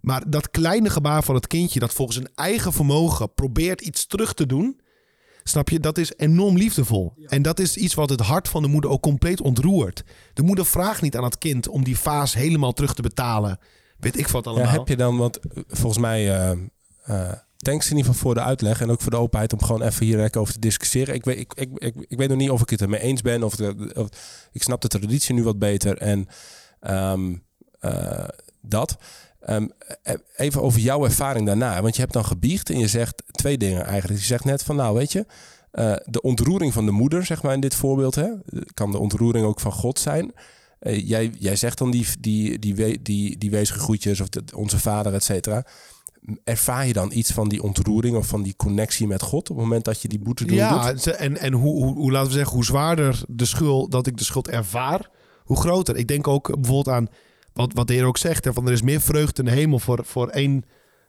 Maar dat kleine gebaar van het kindje dat volgens zijn eigen vermogen probeert iets terug te doen, snap je, dat is enorm liefdevol. En dat is iets wat het hart van de moeder ook compleet ontroert. De moeder vraagt niet aan het kind om die vaas helemaal terug te betalen. Weet ik wat Ja, allemaal. heb je dan, want eh, volgens mij, eh eh, thanks in ieder geval voor de uitleg en ook voor de openheid om gewoon even hier lekker over te discussiëren. Ik weet, ik, ik, ik, ik weet nog niet of ik het ermee eens ben of, of ik snap de traditie nu wat beter en ehm, eh, dat. Ehm, eh, even over jouw ervaring daarna, want je hebt dan gebiecht en je zegt twee dingen eigenlijk. Je zegt net van, nou weet je, eh, de ontroering van de moeder, zeg maar in dit voorbeeld, hè, kan de ontroering ook van God zijn. Eh, jij, jij zegt dan die, die, die, die, die wezige groetjes of onze vader, et cetera. Ervaar je dan iets van die ontroering of van die connectie met God op het moment dat je die boete doet? Ja, en, en hoe, hoe, hoe, laten we zeggen, hoe zwaarder de schuld, dat ik de schuld ervaar, hoe groter. Ik denk ook bijvoorbeeld aan wat, wat de Heer ook zegt, hè, van er is meer vreugde in de hemel voor, voor één,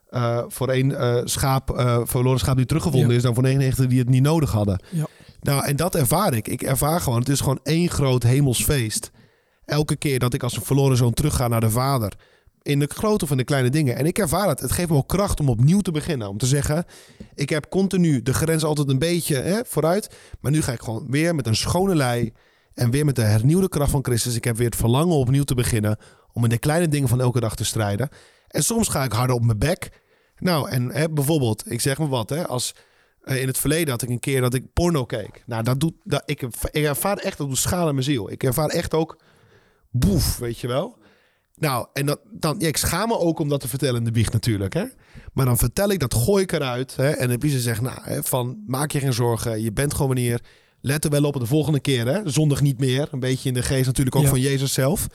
eh, voor één eh, schaap, eh verloren schaap die teruggevonden Ja. is, dan voor 99 die het niet nodig hadden. Ja. Nou, en dat ervaar ik. Ik ervaar gewoon, het is gewoon één groot hemelsfeest. Elke keer dat ik als een verloren zoon terugga naar de vader. In de grote of in de kleine dingen. En ik ervaar het. Het geeft me ook kracht om opnieuw te beginnen. Om te zeggen, ik heb continu de grens altijd een beetje hè, vooruit. Maar nu ga ik gewoon weer met een schone lei. En weer met de hernieuwde kracht van Christus. Ik heb weer het verlangen om opnieuw te beginnen. Om in de kleine dingen van elke dag te strijden. En soms ga ik harder op mijn bek. Nou, en hè, bijvoorbeeld, ik zeg maar wat. Hè, als eh, in het verleden had ik een keer dat ik porno keek. Nou, dat doet, dat, ik, ik ervaar echt, dat doet schade in mijn ziel. Ik ervaar echt ook boef, weet je wel. Nou, en dat, dan, ja, ik schaam me ook om dat te vertellen in de biecht natuurlijk. Hè? Maar dan vertel ik dat, gooi ik eruit. Hè? En de biecht zegt, nou, hè, van, maak je geen zorgen. Je bent gewoon wanneer. Let er wel op de volgende keer. Hè? Zondig niet meer. Een beetje in de geest natuurlijk ook Ja. van Jezus zelf.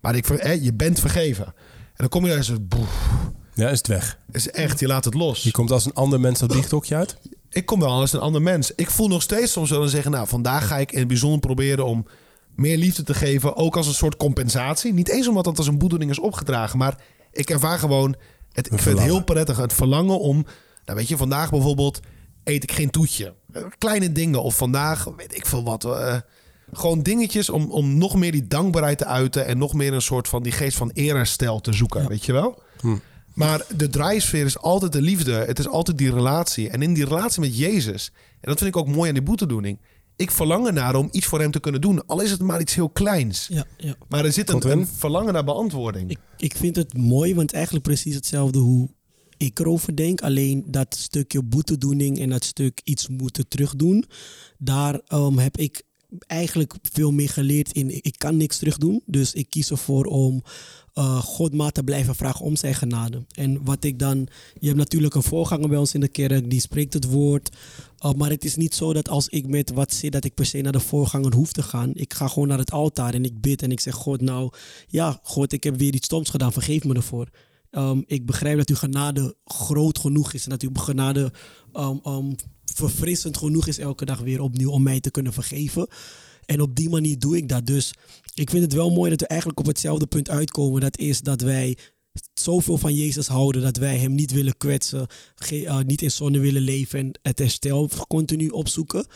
Maar ik, hè, je bent vergeven. En dan kom je daar en zo, boef. Ja, is het weg. Is echt, je laat het los. Je komt als een ander mens dat biechthokje uit. Ik kom wel als een ander mens. Ik voel nog steeds soms wel en zeggen, nou, vandaag ga ik in het bijzonder proberen om meer liefde te geven, ook als een soort compensatie. Niet eens omdat dat als een boedeling is opgedragen, maar ik ervaar gewoon, het, ik vind het heel prettig, het verlangen om, nou weet je, vandaag bijvoorbeeld eet ik geen toetje. Eh, Kleine dingen, of vandaag, weet ik veel wat, eh, gewoon dingetjes om, om nog meer die dankbaarheid te uiten en nog meer een soort van die geest van eerherstel te zoeken, weet je wel? Hm. Maar de draaisfeer is altijd de liefde. Het is altijd die relatie. En in die relatie met Jezus, en dat vind ik ook mooi aan die boetedoening. Ik verlang ernaar om iets voor hem te kunnen doen. Al is het maar iets heel kleins. Ja, ja. Maar er zit een, verlangen naar beantwoording. Ik, ik vind het mooi, want eigenlijk precies hetzelfde hoe ik erover denk. Alleen dat stukje boetedoening en dat stuk iets moeten terugdoen. Daar ehm, heb ik eigenlijk veel meer geleerd in. Ik kan niks terugdoen. Dus ik kies ervoor om eh, God maar te blijven vragen om zijn genade. En wat ik dan. Je hebt natuurlijk een voorganger bij ons in de kerk, die spreekt het woord. Uh, maar het is niet zo dat als ik met wat zit, dat ik per se naar de voorganger hoef te gaan. Ik ga gewoon naar het altaar en ik bid en ik zeg: God, nou ja, God, ik heb weer iets stoms gedaan, vergeef me ervoor. Um, ik begrijp dat uw genade groot genoeg is en dat uw genade um, um, verfrissend genoeg is elke dag weer opnieuw om mij te kunnen vergeven. En op die manier doe ik dat. Dus ik vind het wel mooi dat we eigenlijk op hetzelfde punt uitkomen. Dat is dat wij zoveel van Jezus houden dat wij hem niet willen kwetsen, uh, niet in zonde willen leven en het herstel continu opzoeken.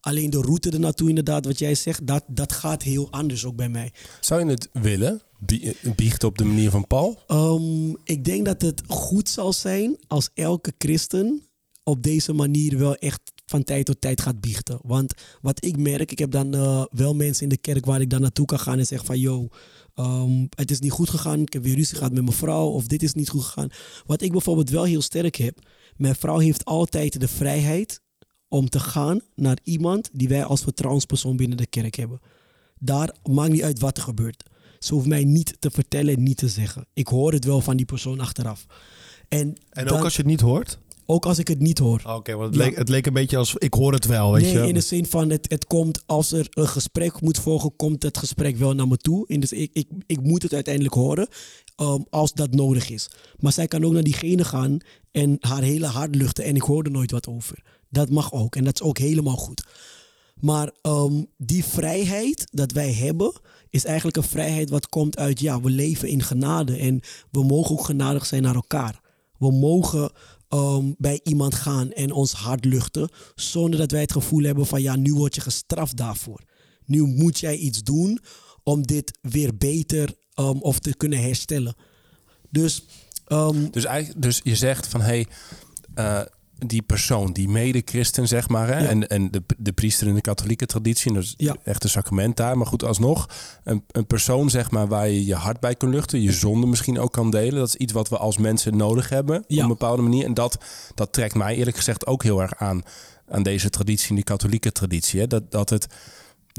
Alleen de route ernaartoe, inderdaad, wat jij zegt, dat, dat gaat heel anders ook bij mij. Zou je het willen? Bie- Biechten op de manier van Paul? Ehm, ik denk dat het goed zal zijn als elke christen op deze manier wel echt van tijd tot tijd gaat biechten. Want wat ik merk, ik heb dan eh, wel mensen in de kerk waar ik dan naartoe kan gaan en zeg van yo, ehm, het is niet goed gegaan, ik heb weer ruzie gehad met mijn vrouw of dit is niet goed gegaan. Wat ik bijvoorbeeld wel heel sterk heb, mijn vrouw heeft altijd de vrijheid om te gaan naar iemand die wij als vertrouwenspersoon binnen de kerk hebben. Daar maakt niet uit wat er gebeurt. Ze hoeft mij niet te vertellen en niet te zeggen. Ik hoor het wel van die persoon achteraf. En, En dan- ook als je het niet hoort? Ook als ik het niet hoor. Oké, want het, Ja. leek, het leek een beetje als ik hoor het wel, weet nee, je. in de zin van het, het komt als er een gesprek moet volgen, komt het gesprek wel naar me toe. De, zin- ik, ik, ik moet het uiteindelijk horen ehm, als dat nodig is. Maar zij kan ook naar diegene gaan en haar hele hart luchten en ik hoor er nooit wat over. Dat mag ook en dat is ook helemaal goed. Maar ehm, die vrijheid dat wij hebben, is eigenlijk een vrijheid wat komt uit, ja, we leven in genade en we mogen ook genadig zijn naar elkaar. We mogen ehm, bij iemand gaan en ons hart luchten, zonder dat wij het gevoel hebben van, ja, nu word je gestraft daarvoor. Nu moet jij iets doen om dit weer beter ehm, of te kunnen herstellen. Dus ehm, Dus, dus je zegt van hé, hey, eh, die persoon, die mede-christen zeg maar, hè, Ja. en, en de, de priester in de katholieke traditie, dus Ja. echt een sacrament daar. Maar goed, alsnog, een, een persoon zeg maar waar je je hart bij kan luchten, je zonde misschien ook kan delen. Dat is iets wat we als mensen nodig hebben op Ja. een bepaalde manier. En dat, dat trekt mij eerlijk gezegd ook heel erg aan, aan deze traditie, die katholieke traditie. Hè? Dat, dat het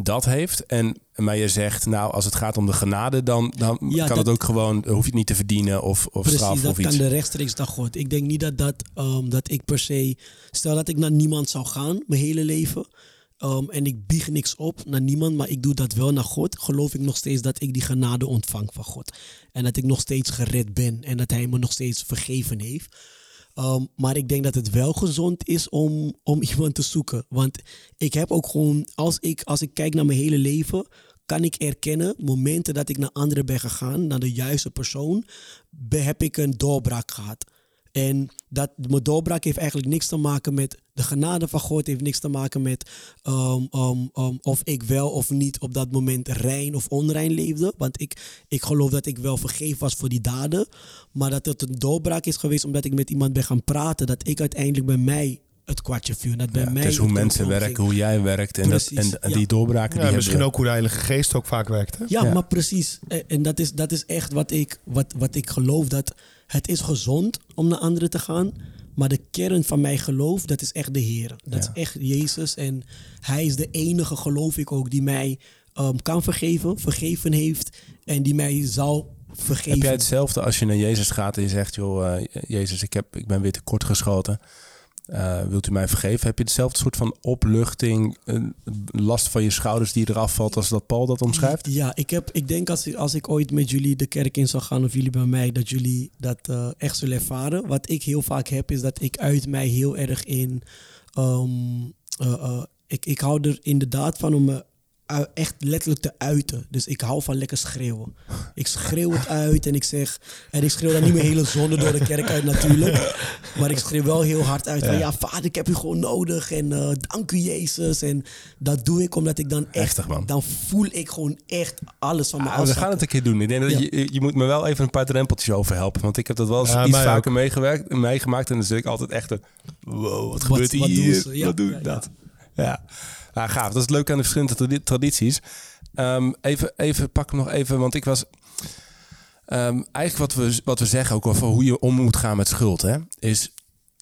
dat heeft. En maar je zegt, nou, als het gaat om de genade, dan, dan Ja, kan dat- het ook gewoon, hoef je het niet te verdienen of, of Precies, straf dat of iets. kan de rechtstreeks naar God. Ik denk niet dat, dat, ehm, dat ik per se... Stel dat ik naar niemand zou gaan, mijn hele leven... ehm, en ik bieg niks op naar niemand, maar ik doe dat wel naar God... geloof ik nog steeds dat ik die genade ontvang van God. En dat ik nog steeds gered ben en dat Hij me nog steeds vergeven heeft. Ehm, maar ik denk dat het wel gezond is om, om iemand te zoeken. Want ik heb ook gewoon, als ik, als ik kijk naar mijn hele leven, kan ik erkennen, momenten dat ik naar anderen ben gegaan, naar de juiste persoon, heb ik een doorbraak gehad. En dat, mijn doorbraak heeft eigenlijk niks te maken met de genade van God, heeft niks te maken met ehm, ehm, ehm, of ik wel of niet op dat moment rein of onrein leefde. Want ik, ik geloof dat ik wel vergeven was voor die daden. Maar dat het een doorbraak is geweest omdat ik met iemand ben gaan praten, dat ik uiteindelijk bij mij het kwartje viel. Dat bij Ja, mij het is hoe mensen werken, hoe jij werkt. En, dat, Precies, en, en ja. die doorbraken Ja, die misschien hebben ook hoe de Heilige Geest ook vaak werkt. Hè? Ja, Ja. maar precies. En en dat is, dat is echt wat ik, wat, wat ik geloof. Dat het is gezond om naar anderen te gaan. Maar de kern van mijn geloof, dat is echt de Heer. Dat Ja. is echt Jezus. En Hij is de enige, geloof ik ook, die mij ehm, kan vergeven, vergeven heeft. En die mij zal vergeven. Heb jij hetzelfde als je naar Jezus gaat en je zegt, joh, eh, Jezus, ik, heb, ik ben weer tekort geschoten. Eh, wilt u mij vergeven? Heb je hetzelfde soort van opluchting, een last van je schouders die eraf valt als dat Paul dat omschrijft? Ja, ik, heb, ik denk als ik, als ik ooit met jullie de kerk in zou gaan of jullie bij mij, dat jullie dat eh, echt zullen ervaren. Wat ik heel vaak heb, is dat ik uit mij heel erg in. ehm, eh, eh, ik, ik hou er inderdaad van om me echt letterlijk te uiten. Dus ik hou van lekker schreeuwen. Ik schreeuw het uit en ik zeg. En ik schreeuw dan niet mijn hele zonde door de kerk uit natuurlijk. Maar ik schreeuw wel heel hard uit. Van, Ja. ja, vader, ik heb u gewoon nodig. En eh, dank u, Jezus. En dat doe ik omdat ik dan echt. Heftig, man. Dan voel ik gewoon echt alles van me Ah, we gaan het een keer doen. Ik denk dat Ja. je, je moet me wel even een paar drempeltjes overhelpen. Want ik heb dat wel eens Ja, iets vaker meegewerkt, meegemaakt. En dan zit ik altijd echt een... Wow, wat gebeurt wat doen hier? ze? Wat doe ik ja. dat? Ja. Nou, gaaf. Dat is leuk aan de verschillende tradi- tradities. Ehm, even, even, pak hem nog even, want ik was... ehm, eigenlijk wat we, wat we zeggen ook over hoe je om moet gaan met schuld, hè, is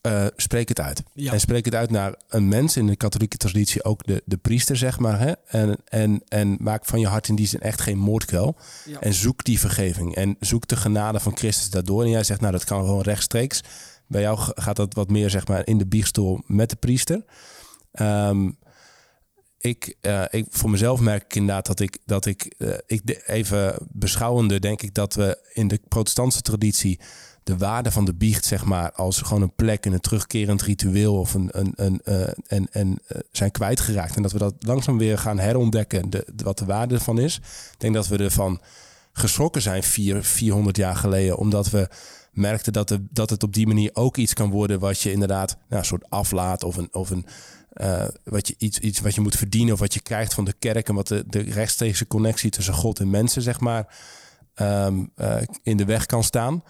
eh, spreek het uit. Ja. En spreek het uit naar een mens in de katholieke traditie, ook de, de priester, zeg maar. Hè? En, en, en maak van je hart in die zin echt geen moordkuil. Ja. En zoek die vergeving. En zoek de genade van Christus daardoor. En jij zegt, nou, dat kan gewoon rechtstreeks. Bij jou gaat dat wat meer, zeg maar, in de biechtstoel met de priester. Ehm, ik, eh, ik, voor mezelf merk ik inderdaad dat ik, dat ik, eh, ik even beschouwende, denk ik dat we in de protestantse traditie de waarde van de biecht, zeg maar, als gewoon een plek en een terugkerend ritueel of een, een, een, eh, en, en zijn kwijtgeraakt. En dat we dat langzaam weer gaan herontdekken, de, de- wat de waarde ervan is. Ik denk dat we ervan geschrokken zijn vier, 400 jaar geleden, omdat we merkten dat, de, dat het op die manier ook iets kan worden wat je inderdaad nou, een soort aflaat of een, of een eh, wat, je, iets, iets wat je moet verdienen of wat je krijgt van de kerk en wat de, de rechtstreekse connectie tussen God en mensen, zeg maar, ehm, eh, in de weg kan staan.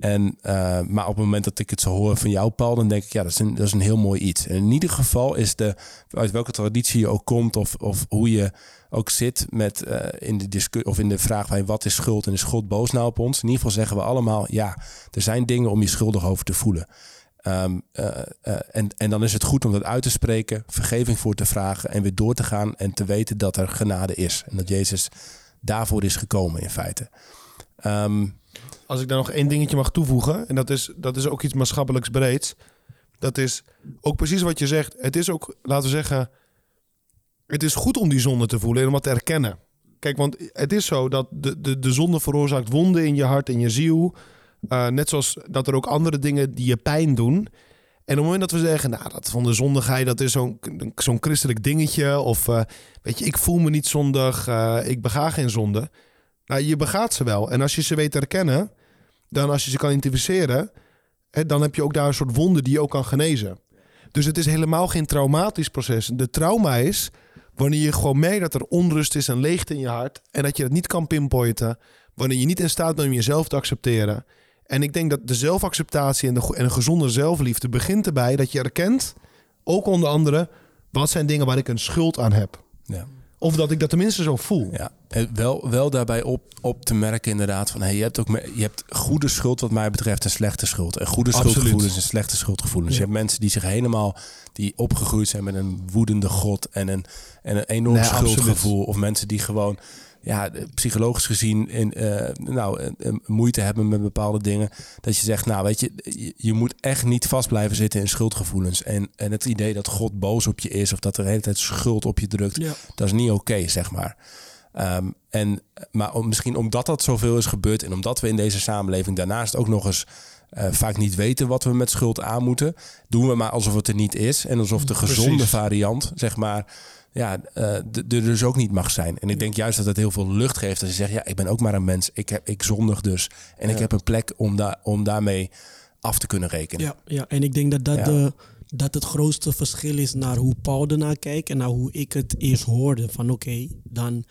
En, eh, maar op het moment dat ik het zo hoor van jou, Paul, dan denk ik, ja, dat is een, dat is een heel mooi iets. En in ieder geval is de, uit welke traditie je ook komt, of, of hoe je ook zit met in de of in de vraag van wat is schuld en is God boos nou op ons? In ieder geval zeggen we allemaal, ja, er zijn dingen om je schuldig over te voelen. Ehm, eh, eh, en, en dan is het goed om dat uit te spreken, vergeving voor te vragen en weer door te gaan en te weten dat er genade is. En dat Jezus daarvoor is gekomen in feite. Ehm, Als ik daar nog één dingetje mag toevoegen, en dat is, dat is ook iets maatschappelijks breeds. Dat is ook precies wat je zegt. Het is ook, laten we zeggen, het is goed om die zonde te voelen en om wat te erkennen. Kijk, want het is zo dat de, de, de zonde veroorzaakt wonden in je hart en je ziel. Uh, net zoals dat er ook andere dingen die je pijn doen. En op het moment dat we zeggen, nou, dat van de zondigheid, dat is zo'n christelijk dingetje. Of uh, weet je, ik voel me niet zondig, uh, ik bega geen zonde. Nou, je begaat ze wel. En als je ze weet herkennen, dan als je ze kan identificeren, hè, dan heb je ook daar een soort wonde die je ook kan genezen. Dus het is helemaal geen traumatisch proces. De trauma is wanneer je gewoon merkt dat er onrust is en leegte in je hart. En dat je het niet kan pinpointen. Wanneer je niet in staat bent om jezelf te accepteren. En ik denk dat de zelfacceptatie en, de, en een gezonde zelfliefde begint erbij dat je erkent, ook onder andere, wat zijn dingen waar ik een schuld aan heb. Ja. Of dat ik dat tenminste zo voel. Ja, en wel, wel daarbij op, op te merken inderdaad van... Hey, je, hebt ook, je hebt goede schuld wat mij betreft en slechte schuld. En goede Absoluut. schuldgevoelens en slechte schuldgevoelens. Ja. Je hebt mensen die zich helemaal... die opgegroeid zijn met een woedende god en een, en een enorm Nee, schuldgevoel. absoluut. Of mensen die gewoon ja, psychologisch gezien in, eh, nou, eh, eh, moeite hebben met bepaalde dingen. Dat je zegt, nou weet je, je, moet echt niet vast blijven zitten in schuldgevoelens. En, en het idee dat God boos op je is of dat er de hele tijd schuld op je drukt, Ja. dat is niet oké, zeg maar. Ehm, en, maar om, misschien omdat dat zoveel is gebeurd en omdat we in deze samenleving daarnaast ook nog eens eh, vaak niet weten wat we met schuld aan moeten, doen we maar alsof het er niet is en alsof de gezonde Precies. variant, zeg maar, ja, eh, er dus ook niet mag zijn. En ik denk juist dat het heel veel lucht geeft als je zegt, ja, ik ben ook maar een mens, ik, heb, ik zondig dus en ik heb een plek om, daar om daarmee af te kunnen rekenen. Ja, ja, en ik denk dat dat, Ja. de, dat het grootste verschil is naar hoe Paul ernaar kijkt en naar hoe ik het eerst hoorde. Van oké, dan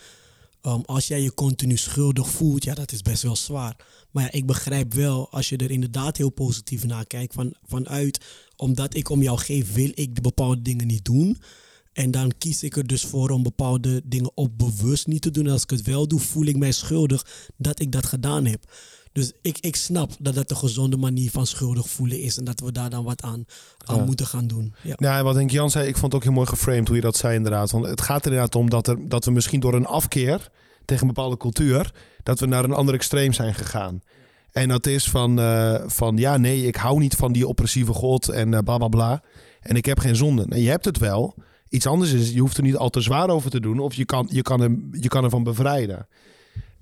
ehm, als jij je continu schuldig voelt, ja, dat is best wel zwaar. Maar ja, ik begrijp wel, als je er inderdaad heel positief naar kijkt, van, vanuit omdat ik om jou geef, wil ik de bepaalde dingen niet doen. En dan kies ik er dus voor om bepaalde dingen op bewust niet te doen. En als ik het wel doe, voel ik mij schuldig dat ik dat gedaan heb. Dus ik, ik snap dat dat een gezonde manier van schuldig voelen is. En dat we daar dan wat aan, aan Ja. moeten gaan doen. Ja. Nou, en wat Henk Jan zei, ik vond het ook heel mooi geframed hoe je dat zei inderdaad. Want het gaat er inderdaad om dat, er, dat we misschien door een afkeer tegen een bepaalde cultuur, dat we naar een ander extreem zijn gegaan. En dat is van, eh, van ja, nee, ik hou niet van die oppressieve God en eh, bla bla bla. En ik heb geen zonde. Nee, je hebt het wel. Iets anders is, je hoeft er niet al te zwaar over te doen. Of je kan, je kan, hem, je kan ervan bevrijden.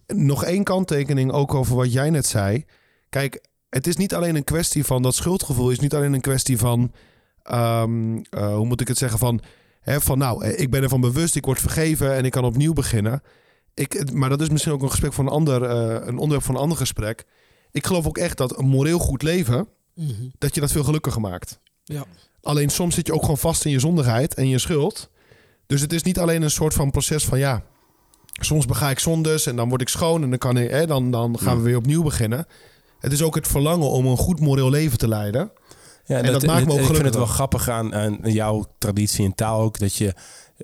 Nog één kanttekening ook over wat jij net zei. Kijk, het is niet alleen een kwestie van dat schuldgevoel. is niet alleen een kwestie van, ehm, eh, hoe moet ik het zeggen, van, hè, van nou, eh, ik ben ervan bewust, ik word vergeven en ik kan opnieuw beginnen. Ik, maar dat is misschien ook een gesprek van een ander, eh, een onderwerp van een ander gesprek. Ik geloof ook echt dat een moreel goed leven, Mhm. dat je dat veel gelukkiger maakt. Ja. Alleen soms zit je ook gewoon vast in je zondigheid en je schuld. Dus het is niet alleen een soort van proces van ja, soms bega ik zondes en dan word ik schoon en dan, kan ik, hè, dan, dan gaan we weer opnieuw beginnen. Het is ook het verlangen om een goed moreel leven te leiden. Ja, En dat maakt me ook Ik vind het wel grappig aan, aan jouw traditie en taal ook, dat je,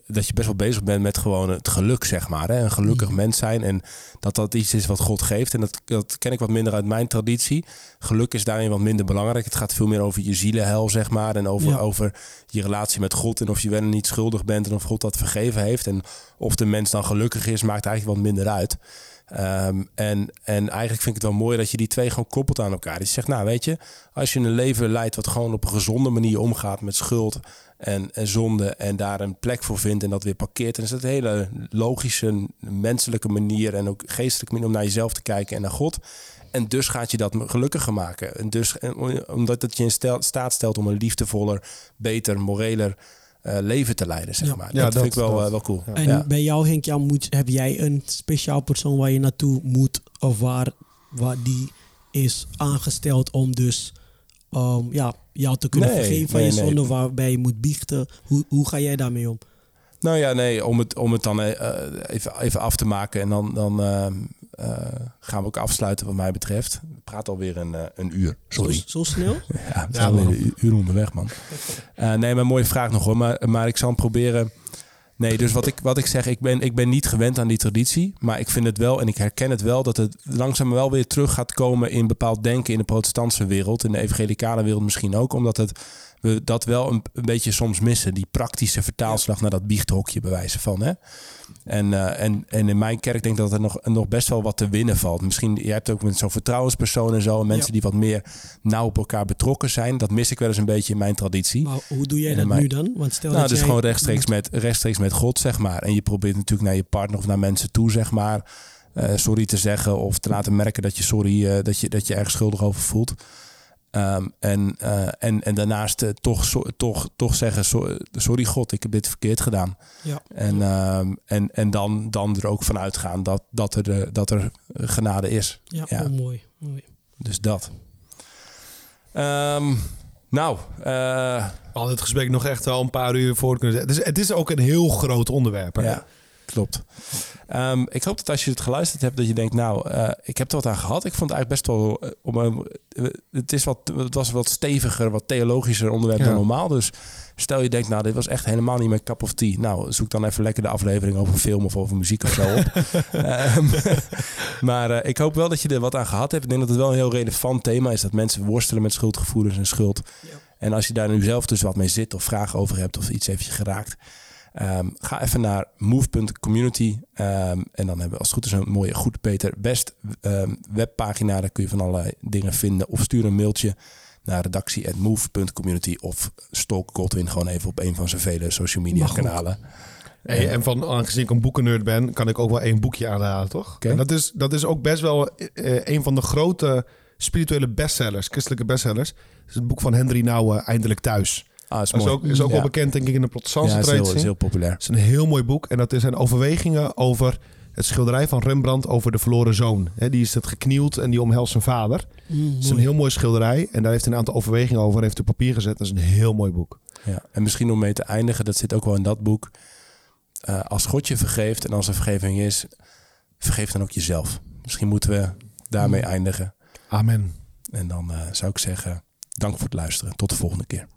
dat je best wel bezig bent met gewoon het geluk, zeg maar. Hè? Een gelukkig Mm. mens zijn en dat dat iets is wat God geeft. En dat, dat ken ik wat minder uit mijn traditie. Geluk is daarin wat minder belangrijk. Het gaat veel meer over je zielenhel, zeg maar. En over, Ja. over je relatie met God en of je wel en niet schuldig bent en of God dat vergeven heeft. En of de mens dan gelukkig is, maakt eigenlijk wat minder uit. Ehm, en, en eigenlijk vind ik het wel mooi dat je die twee gewoon koppelt aan elkaar. Dus je zegt, nou weet je, als je een leven leidt wat gewoon op een gezonde manier omgaat met schuld en, en zonde en daar een plek voor vindt en dat weer parkeert, dan is dat een hele logische, menselijke manier en ook geestelijke manier om naar jezelf te kijken en naar God. En dus gaat je dat gelukkiger maken. En dus, en omdat het je in stel- staat stelt om een liefdevoller, beter, moreler eh, leven te leiden, zeg Ja. maar. Ja, dat, dat- vind ik wel, dat. eh, wel cool. En Ja. bij jou, Henk, Jan, moet, heb jij een speciaal persoon waar je naartoe moet? Of waar, waar die is aangesteld om dus ehm, ja, jou te kunnen Nee, vergeven van nee, je nee. zonde, waarbij je moet biechten. Hoe, hoe ga jij daarmee om? Nou ja, nee, om het, om het dan eh, even, even af te maken. En dan, dan eh, eh, gaan we ook afsluiten wat mij betreft. We praten alweer een, eh, een uur. Sorry. Zo, zo snel? Ja, we Ja, zijn alweer een uur onderweg, man. Eh, nee, maar mooie vraag nog hoor. Maar, maar ik zal hem proberen. Nee, dus wat ik, wat ik zeg, ik ben, ik ben niet gewend aan die traditie. Maar ik vind het wel en ik herken het wel dat het langzaam wel weer terug gaat komen in bepaald denken in de protestantse wereld. In de evangelicale wereld misschien ook. Omdat het, we dat wel een, een beetje soms missen. Die praktische vertaalslag naar dat biechthokje bewijzen van. Hè? En, eh, en, en in mijn kerk denk ik dat er nog, nog best wel wat te winnen valt. Misschien, je hebt ook met zo'n vertrouwenspersoon en zo. En mensen Ja. die wat meer nauw op elkaar betrokken zijn. Dat mis ik wel eens een beetje in mijn traditie. Maar hoe doe jij dat mijn- nu dan? Want stel Nou, dat dus jij gewoon rechtstreeks met, rechtstreeks met God, zeg maar. En je probeert natuurlijk naar je partner of naar mensen toe, zeg maar, eh, sorry te zeggen of te laten merken dat je sorry, eh, dat je, dat je ergens schuldig over voelt. Ehm, en, eh, en, en daarnaast eh, toch, so- toch, toch zeggen, so- sorry God, ik heb dit verkeerd gedaan. Ja. En, ehm, en, en dan, dan er ook van uitgaan dat, dat, er, eh, dat er genade is. Ja, Ja. Oh, mooi. mooi. Dus dat. Ehm, nou, eh, We hadden het gesprek nog echt wel een paar uur voor kunnen zetten. Dus het is ook een heel groot onderwerp. Hè? Ja, klopt. Ehm, ik hoop dat als je het geluisterd hebt, dat je denkt, nou, eh, ik heb er wat aan gehad. Ik vond het eigenlijk best wel, eh, om, eh, het, is wat, het was wat steviger, wat theologischer onderwerp Ja. dan normaal. Dus stel je denkt, nou, dit was echt helemaal niet mijn cup of tea. Nou, zoek dan even lekker de aflevering over film of over muziek of zo op. Ehm, maar ik hoop wel dat je er wat aan gehad hebt. Ik denk dat het wel een heel relevant thema is, dat mensen worstelen met schuldgevoelens en schuld. Ja. En als je daar nu zelf dus wat mee zit of vragen over hebt of iets heeft je geraakt, ehm, ga even naar move.community. ehm, en dan hebben we als het goed is een mooie Goed Peter Best ehm, webpagina. Daar kun je van allerlei dingen vinden. Of stuur een mailtje naar redactie.move.community of stalk Godwin gewoon even op een van zijn vele social media kanalen. Hey, en van, aangezien ik een boekennerd ben, kan ik ook wel één boekje aanhalen, toch? En dat is, dat is ook best wel eh, een van de grote spirituele bestsellers, christelijke bestsellers. Het is het boek van Henry Nouwen, Eindelijk Thuis. Ah, is Dat ook, is ook Ja. wel bekend, denk ik, in de protestantse Ja, is heel, traditie. is heel populair. Het is een heel mooi boek. En dat zijn overwegingen over het schilderij van Rembrandt over de verloren zoon. Hè, die is het geknield en die omhelst zijn vader. Mm, Het is een heel mooi schilderij. En daar heeft hij een aantal overwegingen over. Heeft op papier gezet. Dat is een heel mooi boek. Ja, en misschien om mee te eindigen, dat zit ook wel in dat boek. Eh, als God je vergeeft en als er vergeving is, vergeef dan ook jezelf. Misschien moeten we daarmee eindigen. Amen. En dan eh, zou ik zeggen, dank voor het luisteren. Tot de volgende keer.